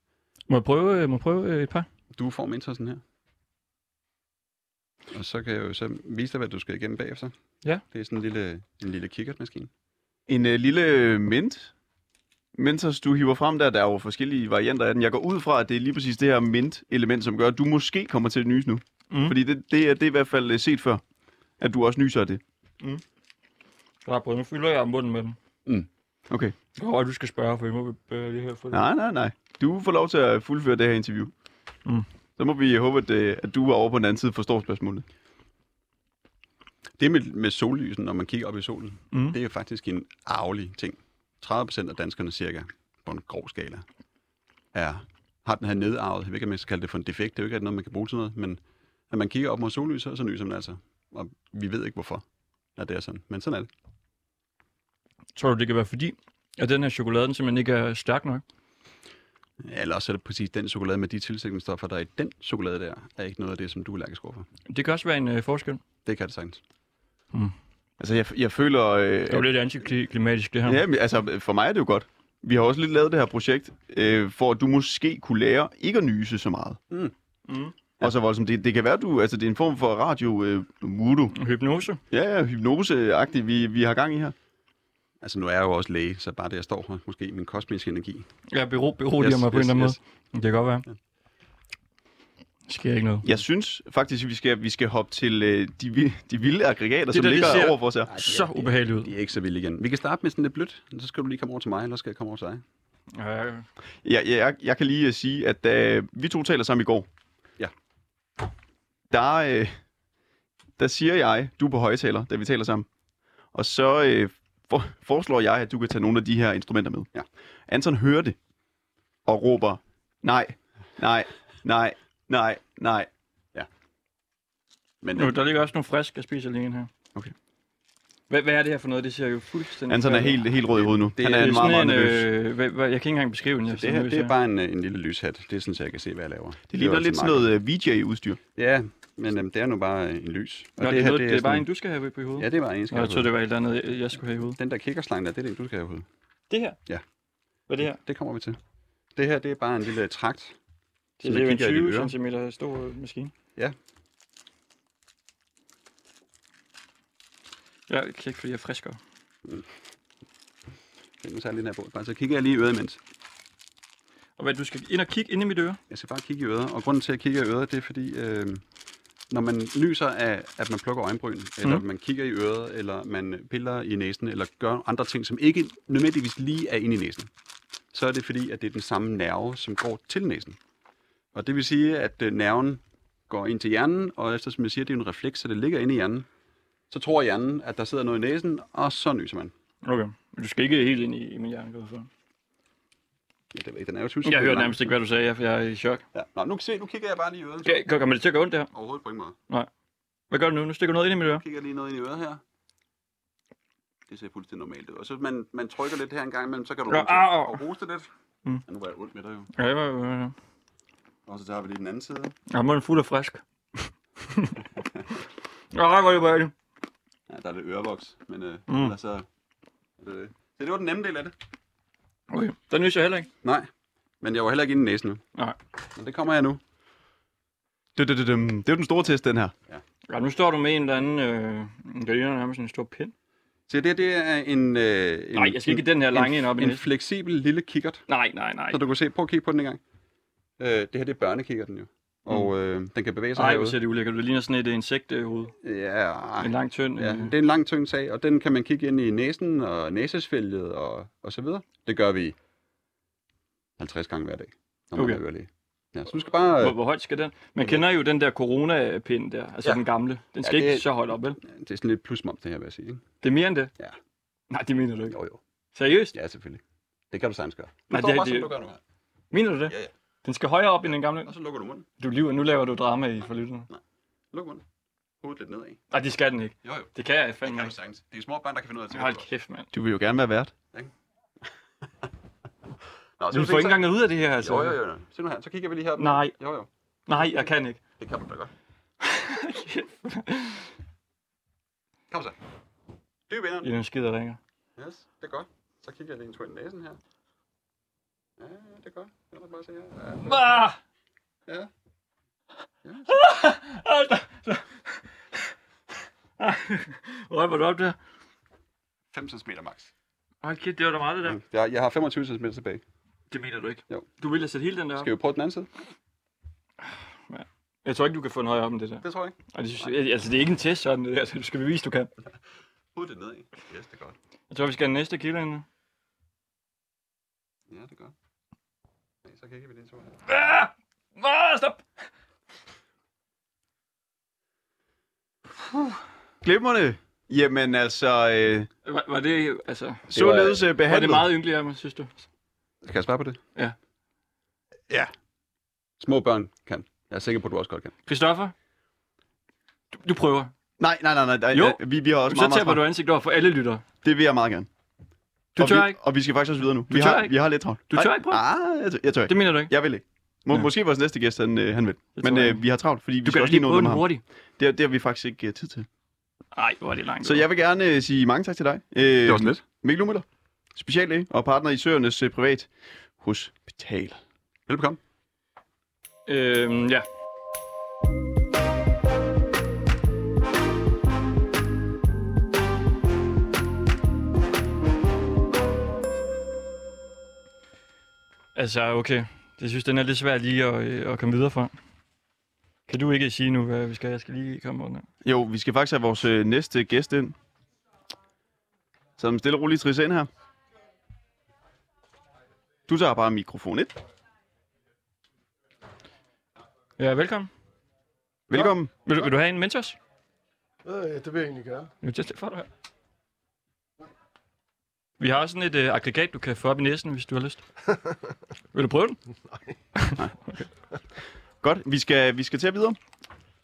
Må jeg prøve, øh, må jeg prøve øh, et par? Du får mentorsen her. Og så kan jeg jo så vise dig, hvad du skal igennem bagefter. Ja. Det er sådan en lille, en lille kikkertmaskine. En øh, lille mint. Mentos, du hiver frem der, der er jo forskellige varianter af den. Jeg går ud fra, at det er lige præcis det her mint-element, som gør, at du måske kommer til at nyse nu. Mm. Fordi det, det, er, det er i hvert fald øh, set før, at du også nyser af det. Bare prøv, nu fylder jeg munden med den. Okay. Åh, du skal spørge, for jeg må øh, lige høre for det. Nej, nej, nej. Du får lov til at fuldføre det her interview. Mm. Så må vi håbe, at, øh, at du er over på den anden side forstår spørgsmålet. Det med, med sollysen, når man kigger op i solen, Mm. det er jo faktisk en arvelig ting. 30% af danskerne cirka, på en grov skala, er, har den her nedarvet, jeg ved ikke, om jeg skal kalde det for en defekt, det er jo ikke noget, man kan bruge til noget, men når man kigger op mod sollyset, så nyser man altså. Og vi ved ikke, hvorfor, at det er sådan. Men sådan er det. Tror du, det kan være fordi, at den her chokolade den simpelthen ikke er stærk nok? Eller også er det præcis den chokolade med de tilsætningsstoffer, der er i den chokolade der, er ikke noget af det, som du er allergisk overfor. Det kan også være en øh, forskel. Det kan det sagtens. Altså, jeg, jeg føler... Øh, Det er jo lidt antiklimatisk, det her. Ja, men, altså, for mig er det jo godt. Vi har også lidt lavet det her projekt, øh, for at du måske kunne lære ikke at nyse så meget. Mm. Mm. Og så voldsomt. Det, det kan være, du, altså det er en form for radio øh, voodoo. Hypnose. Ja, ja, hypnose-agtigt, vi, vi har gang i her. Altså, nu er jeg jo også læge, så bare det, jeg står her, måske min kosmiske energi. Ja, bero, beroliger Yes, mig på yes, en eller anden yes. måde. Det kan godt være. Der sker ikke noget. Jeg synes faktisk, at vi skal, vi skal hoppe til øh, de, de vilde aggregater, Det som der, det ligger ser- over for os her. Så ubehageligt ud. De er ikke så vilde igen. Vi kan starte med sådan lidt blødt, så skal du lige komme over til mig, eller skal jeg komme over til dig? Ja, Jeg, jeg, jeg, jeg kan lige øh, sige, at da vi to taler sammen i går, Ja. der, øh, der siger jeg, du er på højtaler, da vi taler sammen, og så øh, for, foreslår jeg, at du kan tage nogle af de her instrumenter med. Ja. Anton hører det og råber, nej, nej, nej, nej, nej. Men nu, der ligger også nogle friske, jeg spiser lige en her. Okay. Hvad, hvad er det her for noget? Det ser jo fuldstændig... Anton er helt, helt rød i hovedet nu. Det Han er er, Det er meget, meget nervøs. en... Øh, hvad, hvad, jeg kan ikke engang beskrive den. Jeg er det, her, det er her. bare en, en lille lyshat. Det er sådan, så jeg kan se, hvad jeg laver. Det ligner lidt sådan noget øh, VJ-udstyr. Ja, men øhm, det er nu bare øh, en lys. Og Nå, det, er noget, det er bare sådan- en, du skal have på i hovedet. Ja, det er bare en, jeg skal Nå, jeg troede, det var et eller andet, jeg- jeg skulle have i hovedet. Den der kikkerslang der, det er den, du skal have i hovedet. Det her? Ja. Hvad er det her? Det kommer vi til. Det her, det er bare en lille trakt. Det som er jo en kigger i dit 20 øre. cm stor øh, maskine. Ja. Ja, jeg kan ikke, fordi jeg er friskere. Den nu tager jeg lige den her på. Bare så kigger jeg lige i øret imens. Og hvad, du skal ind og kigge ind i mit øre? Jeg skal bare kigge i øret, og grunden til, at jeg kigger i øret, det er fordi, øh, når man nyser af, at man plukker øjenbryn, eller Mhm. man kigger i øret, eller man piller i næsen, eller gør andre ting, som ikke nødvendigvis lige er inde i næsen, så er det fordi, at det er den samme nerve, som går til næsen. Og det vil sige, at øh, nerven går ind til hjernen, og eftersom jeg siger, at det er en refleks, så det ligger inde i hjernen, så tror hjernen, at der sidder noget i næsen, og så nyser man. Okay. Du skal ikke helt ind i, i min hjerne, går for. Ja, det ved jeg ikke, den er jo tusind Jeg hørte lang. nærmest ikke, hvad du sagde. Jeg, jeg er i chok. Ja. Nå, nu, se, nu kigger jeg bare lige i øret. Okay, kommer det til at gå ondt, det her? Overhovedet på ingen måde. Hvad gør du nu? Nu stikker du noget ind i mit øre. Jeg kigger lige noget ind i øret her. Det ser fuldstændig normalt ud. Og så man, man trykker lidt her en gang imellem, så kan du au. at hoste lidt. Mm. Ja, nu var jeg ondt med dig jo. Ja, det var, øh, Og så tager vi lige den anden side. Ja, må den fuld og frisk. Ja, hvor er det bare Ja, der er lidt ørevoks, men øh, Mm. ellers så... er Det, det. Det var den nemme del af det. Okay, der nyser jeg heller ikke. Nej, men jeg var heller ikke inde i næsen nu. Nej. Men det kommer jeg nu. Det, det, det, det, det er jo den store test, den her. Ja, nu står du med en eller anden, øh, der ligner nærmest en stor pind. Så det, det er en... Øh, en Nej, jeg skal ikke den her lange en, ind op i En næsen. fleksibel lille kikkert. Nej, nej, nej. Så du kan se, prøv at kigge på den en gang. Øh, det her det er børnekikkerten jo. Og øh, den kan bevæge sig Nej, hvor ser det ulækkert. Det ligner sådan et insekthoved. Ja, En lang tynd. ja, øh, det er en lang tynd sag, og den kan man kigge ind i næsen og næsesvælget og, og så videre. Det gør vi 50 gange hver dag, når man Okay. er øverlæge. Ja, så du skal bare... Hvor, hvor højt skal den? Man kender jo den der corona-pind der, altså Ja. den gamle. Den skal Ja, ikke det- så højt op, vel? Det er sådan lidt plusmoms, det her, vil jeg sige. Ikke? Det er mere end det? Ja. Nej, det mener du ikke. Jo, jo. Seriøst? Ja, selvfølgelig. Det kan du sagtens gøre. Du Nej, det- bare, det- som du gør nu her. Mener du det? Ja, ja. Den skal højere op end den gamle? Og så lukker du munden. Du lyver, nu laver du drama i for lytterne. Luk munden. Hovedet lidt nedad. Nej, det skal den ikke. Jo, jo. Det kan jeg Det fandme kan du ikke. sagtens. Det er små børn, der kan finde ud af det. Hold kæft, mand. Du vil jo gerne være vært. Nå, Du får ikke engang ud af det her, altså. Jo, jo, jo. Se nu her. Så kigger vi lige her. Nej. Jo, jo. Nej, jeg kan ikke. Det kan du da godt. Kom så. Dyb indånd. I den skider ringer. Yes, det er godt. Så kigger jeg lige en tur i næsen her. Ja, det er godt. Jeg vil bare se her. Ja, Ah! ja. Hold da. Røg, var du op der? 5 cm max. Hold kæft, det var da meget det der. Jeg, jeg har 25 cm tilbage. Det mener du ikke. Jo. Du ville have sat hele den der op. Skal vi prøve den anden side? Jeg tror ikke, du kan få den højere op end det der. Det tror jeg ikke. Og det synes jeg, altså, det er ikke en test sådan, det der. Altså, du skal bevise, du kan. Hovedet lidt nedad. Yes, det er godt. Jeg tror, vi skal have den næste kilo ind. Ja, det er godt. Så kigger vi lige en tur her. Ah! Ah, stop! Glimrende. Jamen altså, øh, Var, var det, altså... således øh, Var behandlet. det meget ynkeligt af mig, synes du? Skal jeg svare på det? Ja. Ja. Små børn kan. Jeg er sikker på, at du også godt kan. Christoffer? Du, du prøver. Nej, nej, nej, nej. nej Jo. ja, vi, vi har også Så meget, meget taber du ansigt over for alle lyttere. Det vil jeg meget gerne. Du og tør vi, ikke? Og vi skal faktisk også videre nu. vi, tør har, ikke? vi har lidt travlt. Du tør ikke prøve? Ah, jeg, tør, jeg tør ikke. Det mener du ikke? Jeg vil ikke. Må, Ja. Måske vores næste gæst, han, øh, han vil. Det Men øh, vi har travlt, fordi vi Du skal kan også lige nå nummer her. hurtigt. Det, det har vi faktisk ikke øh, tid til. Nej, hvor er det langt. Så jeg vil gerne øh, sige mange tak til dig. Øh, Det var sådan lidt. Mikkel Umøller, speciallæge og partner i Søernes øh, Privat Hospital. Velbekomme. Øhm, ja. Altså, okay. Det synes, den er lidt svær lige at, øh, at komme videre fra. Kan du ikke sige nu, hvad vi skal? Jeg skal lige komme under. Jo, vi skal faktisk have vores øh, næste gæst ind. Så stille og roligt trisse ind her. Du tager bare mikrofon 1. Ja, velkommen. Velkommen. Vil du, vil du have en mentors? Øh, ja, det vil jeg egentlig gerne. Jo, just for dig her. Vi har også sådan et øh, aggregat, du kan få op i næsen, hvis du har lyst. vil du prøve den? Godt, vi skal, vi skal til at videre.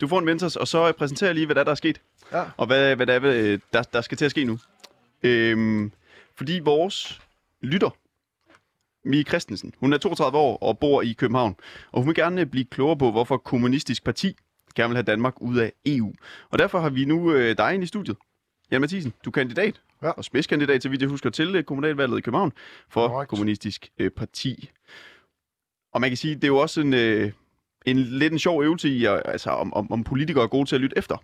Du får en mentors, og så præsenterer jeg lige, hvad der er, der er sket. Ja. Og hvad, hvad der, er, øh, der, der skal til at ske nu. Øhm, fordi vores lytter, Mie Christensen, hun er 32 år og bor i København. Og hun vil gerne blive klogere på, hvorfor Kommunistisk Parti gerne vil have Danmark ud af EU. Og derfor har vi nu øh, dig ind i studiet. Jan Mathisen, du er kandidat Ja. og spidskandidat, til vidt jeg husker, til øh, kommunalvalget i København for Korrekt. Kommunistisk øh, Parti. Og man kan sige, det er jo også en, øh, en lidt en sjov øvelse i, altså, om, om, om politikere er gode til at lytte efter.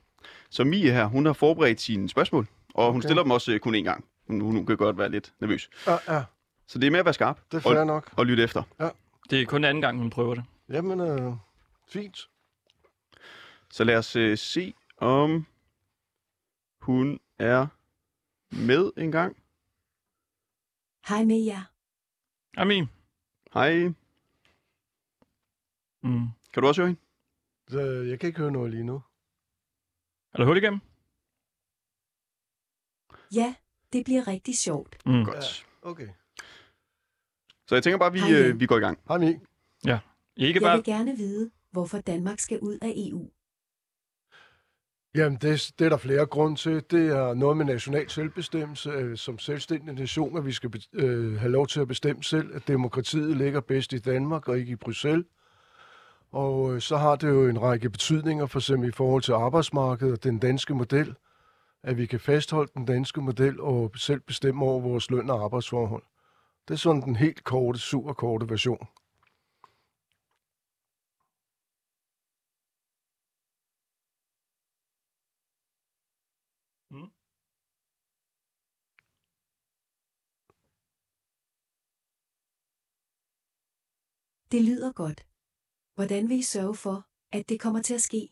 Så Mie her, hun har forberedt sine spørgsmål, og hun Okay. stiller dem også øh, kun én gang. Hun, hun kan godt være lidt nervøs. Ja, ja, Så det er med at være skarp det er fair og, nok. og lytte efter. Det er kun anden gang, hun prøver det. Jamen, øh, fint. Så lad os øh, se, om hun er med en gang. Hej med jer. Amin. Hej. Mm. Kan du også høre hende? Så jeg kan ikke høre noget lige nu. Er der hul igennem? Ja, det bliver rigtig sjovt. Mm. Godt. Okay. Så jeg tænker bare, at vi, Hej, øh, vi går i gang. Hej, Mi. Ikke Jeg bare... vil gerne vide, hvorfor Danmark skal ud af EU. Jamen, det, det er der flere grunde til. Det er noget med national selvbestemmelse. Øh, som selvstændig nation, at vi skal øh, have lov til at bestemme selv, at demokratiet ligger bedst i Danmark og ikke i Bruxelles. Og øh, så har det jo en række betydninger, for eksempel i forhold til arbejdsmarkedet og den danske model, at vi kan fastholde den danske model og selv bestemme over vores løn og arbejdsforhold. Det er sådan den helt korte, super korte version. Det lyder godt. Hvordan vil I sørge for, at det kommer til at ske?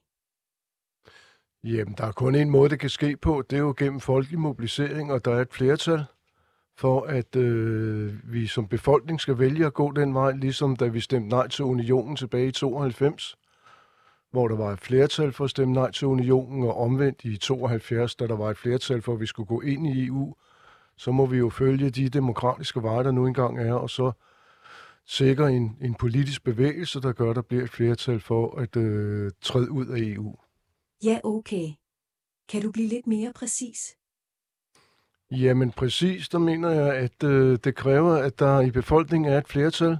Jamen, der er kun en måde, det kan ske på. Det er jo gennem folkelig mobilisering, og der er et flertal for, at øh, vi som befolkning skal vælge at gå den vej, ligesom da vi stemte nej til unionen tilbage i 92, hvor der var et flertal for at stemme nej til unionen, og omvendt i 72, da der var et flertal for, at vi skulle gå ind i EU, så må vi jo følge de demokratiske veje, der nu engang er, og så sikre en, en politisk bevægelse, der gør, at der bliver et flertal for at øh, træde ud af EU. Ja, okay. Kan du blive lidt mere præcis? Jamen præcis, der mener jeg, at øh, det kræver, at der i befolkningen er et flertal.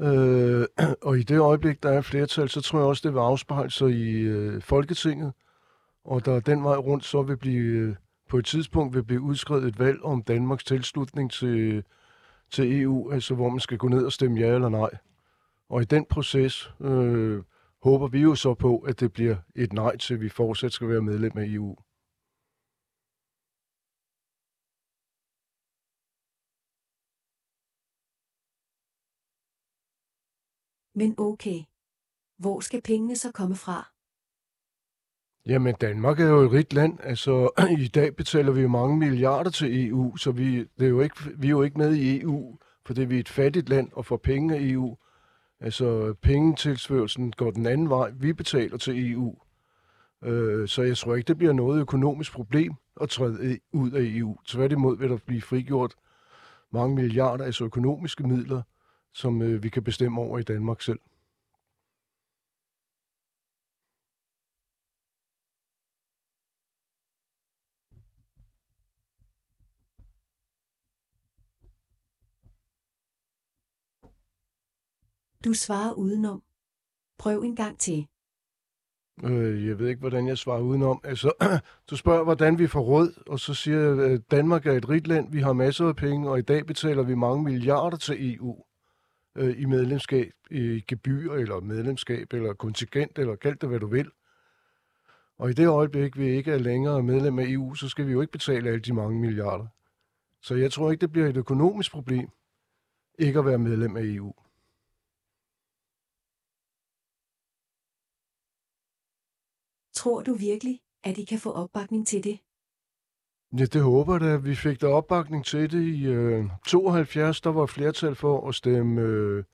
Øh, og i det øjeblik, der er et flertal, så tror jeg også, det vil afspejle sig i øh, Folketinget. Og der den vej rundt så vil blive, øh, på et tidspunkt vil blive udskrevet et valg om Danmarks tilslutning til, til EU, altså hvor man skal gå ned og stemme ja eller nej. Og i den proces øh, håber vi jo så på, at det bliver et nej til, at vi fortsat skal være medlem af EU. Men okay. Hvor skal pengene så komme fra? Jamen, Danmark er jo et rigt land. Altså, i dag betaler vi jo mange milliarder til EU, så vi, det er jo ikke, vi er jo ikke med i EU, fordi vi er et fattigt land og får penge af EU. Altså, pengetilsførelsen går den anden vej. Vi betaler til EU. Øh, så jeg tror ikke, det bliver noget økonomisk problem at træde ud af EU. Tværtimod vil der blive frigjort mange milliarder, altså økonomiske midler, som øh, vi kan bestemme over i Danmark selv. Du svarer udenom. Prøv en gang til. Øh, jeg ved ikke, hvordan jeg svarer udenom. Altså, du spørger, hvordan vi får råd, og så siger jeg, at Danmark er et rigt land, vi har masser af penge, og i dag betaler vi mange milliarder til EU øh, i medlemskab, i gebyr, eller medlemskab, eller kontingent, eller kald det, hvad du vil. Og i det øjeblik, vi ikke er længere medlem af EU, så skal vi jo ikke betale alle de mange milliarder. Så jeg tror ikke, det bliver et økonomisk problem, ikke at være medlem af EU. Tror du virkelig, at I kan få opbakning til det? Ja, det håber jeg da. Vi fik der opbakning til det i øh, 72. Der var flertal for at stemme, øh,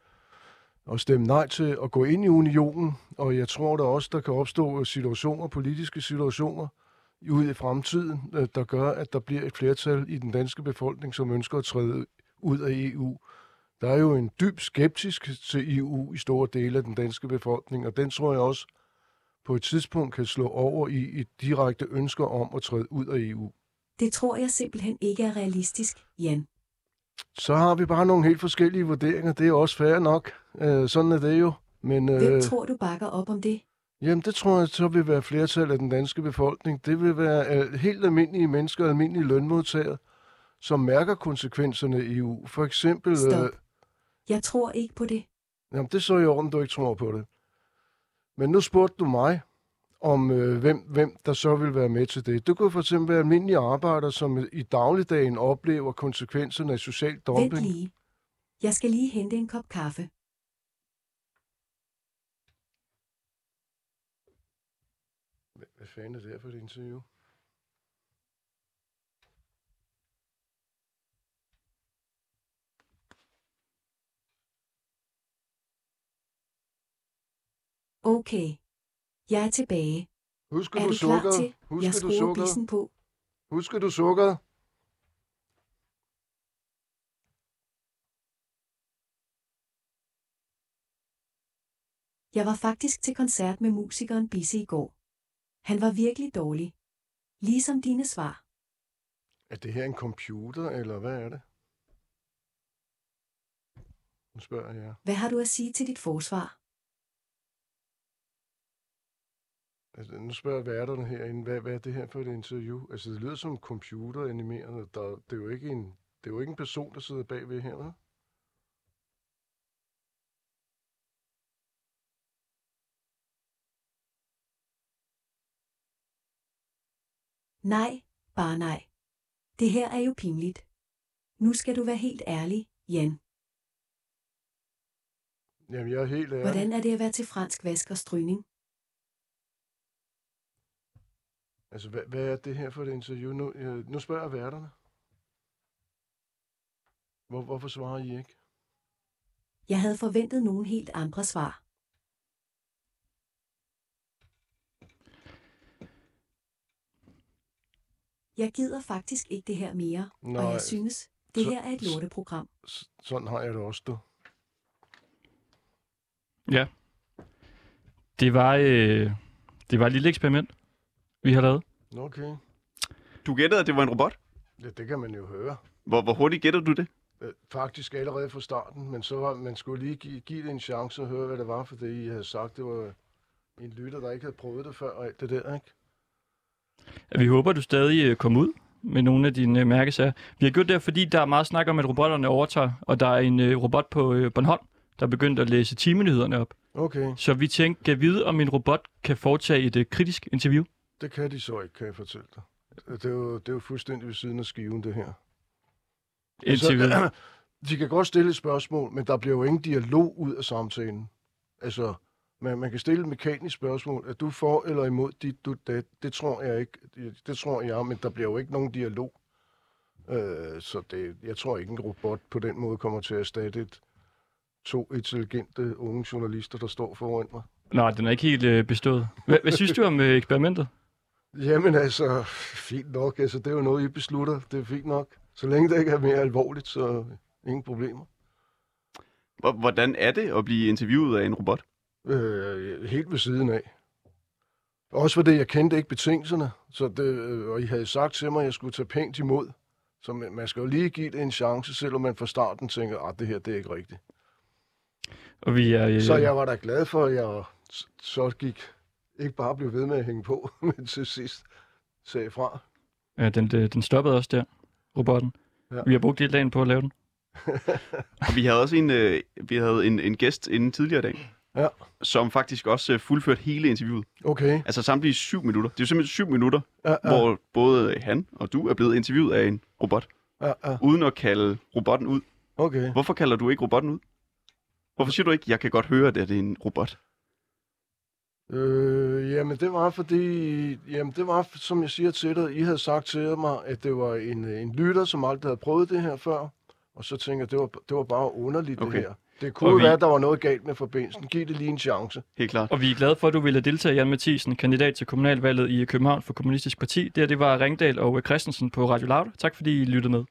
at stemme nej til at gå ind i unionen. Og jeg tror da også, der kan opstå øh, situationer, politiske situationer ude i fremtiden, øh, der gør, at der bliver et flertal i den danske befolkning, som ønsker at træde ud af EU. Der er jo en dyb skeptisk til EU i store dele af den danske befolkning, og den tror jeg også på et tidspunkt kan slå over i et direkte ønsker om at træde ud af EU. Det tror jeg simpelthen ikke er realistisk, Jan. Så har vi bare nogle helt forskellige vurderinger. Det er også fair nok. Øh, sådan er det jo. Men Hvem øh, tror du bakker op om det? jamen, det tror jeg så vil være flertal af den danske befolkning. Det vil være øh, helt almindelige mennesker, almindelige lønmodtagere, som mærker konsekvenserne i EU. For eksempel... Stop. Jeg tror ikke på det. Jamen, det er så i orden, du ikke tror på det. Men nu spurgte du mig, om øh, hvem, hvem der så vil være med til det. Det kunne for eksempel være almindelige arbejdere, som i dagligdagen oplever konsekvenserne af social Vent dumping. lige. Jeg skal lige hente en kop kaffe. Hvad fanden er det her for et interview? Okay. Jeg er tilbage. Husker er du sukkeret? til? Husker jeg du sukkeret? på. Husker du sukkeret? Jeg var faktisk til koncert med musikeren Bisse i går. Han var virkelig dårlig. Ligesom dine svar. Er det her en computer, eller hvad er det? Nu spørger jeg. Hvad har du at sige til dit forsvar? Altså, nu spørger værterne herinde, hvad, hvad er det her for et interview? Altså, det lyder som computeranimeret. Der, det, er jo ikke en, det er jo ikke en person, der sidder bagved her, vel? Nej, bare nej. Det her er jo pinligt. Nu skal du være helt ærlig, Jan. Jamen, jeg er helt ærlig. Hvordan er det at være til fransk vask og stryning? Altså, hvad, hvad er det her for et interview? Nu, øh, nu spørger jeg værterne. Hvor, hvorfor svarer I ikke? Jeg havde forventet nogle helt andre svar. Jeg gider faktisk ikke det her mere, og Nej, jeg synes, det så- her er et lorteprogram. Sådan har jeg det også, du. Ja. Det var, øh, det var et lille eksperiment, vi har lavet. Okay. Du gættede, at det var en robot? Ja, det kan man jo høre. Hvor, hvor hurtigt gættede du det? Øh, Faktisk allerede fra starten, men så var, man skulle lige give, give det en chance og høre, hvad det var, for det I havde sagt, det var en lytter, der ikke havde prøvet det før, og alt det der, ikke? At Vi håber, du stadig øh, kommer ud med nogle af dine øh, mærkesager. Vi har gjort det, fordi der er meget snak om, at robotterne overtager, og der er en robot på Bornholm, der er begyndt at læse timenyhederne op. Okay, Så vi tænkte, kan vide, om en robot kan foretage et kritisk interview? Det kan de så ikke, kan jeg fortælle dig. Det er jo, det er jo fuldstændig ved siden af skiven, det her. Interview. Altså, de kan godt stille et spørgsmål, men der bliver jo ingen dialog ud af samtalen. Altså, man, man kan stille et mekanisk spørgsmål. Er du for eller imod dit, du, det? Det tror jeg ikke. Det, det tror jeg, men der bliver jo ikke nogen dialog. Øh, så det, jeg tror ikke, en robot på den måde kommer til at erstatte et, to intelligente unge journalister, der står foran mig. Nej, den er ikke helt øh, bestået. Hvad, hvad synes du om øh, eksperimentet? Jamen altså, fint nok. Altså, det er jo noget, I beslutter. Det er fint nok. Så længe det ikke er mere alvorligt, så ingen problemer. Hvor- Hvordan er det at blive interviewet af en robot? Øh, helt ved siden af. Også fordi jeg kendte ikke betingelserne, så det, øh, og I havde sagt til mig, at jeg skulle tage pænt imod. Så man, man skal jo lige give det en chance, selvom man fra starten tænker, at det her det er ikke rigtigt. Og vi er, øh, Så jeg var da glad for, at jeg så gik ikke bare blev ved med at hænge på, men til sidst sagde fra. ja, den, den, den stoppede også der, robotten. Ja. Vi har brugt hele dagen på at lave den. Og vi havde også en, øh, vi havde en, en gæst inden tidligere i dag, Ja. som faktisk også øh, fuldførte hele interviewet. Okay. Altså samtlige syv minutter. Det er jo simpelthen syv minutter, ja. ja, hvor både han og du er blevet interviewet af en robot, ja, ja. uden at kalde robotten ud. Okay. Hvorfor kalder du ikke robotten ud? Hvorfor siger du ikke, jeg kan godt høre, at det er en robot? Øh, jamen det var fordi, jamen det var, som jeg siger til dig, I havde sagt til mig, at det var en, en lytter, som aldrig havde prøvet det her før. Og så tænker jeg, det var, det var bare underligt Okay. det her. Det kunne Og vi- være, at der var noget galt med forbindelsen. Giv det lige en chance. Helt klart. Og vi er glade for, at du ville deltage, Jan Mathisen, kandidat til kommunalvalget i København for Kommunistisk Parti. Det her, det var Ringdal og Christensen på Radio Loud. Tak fordi I lyttede med.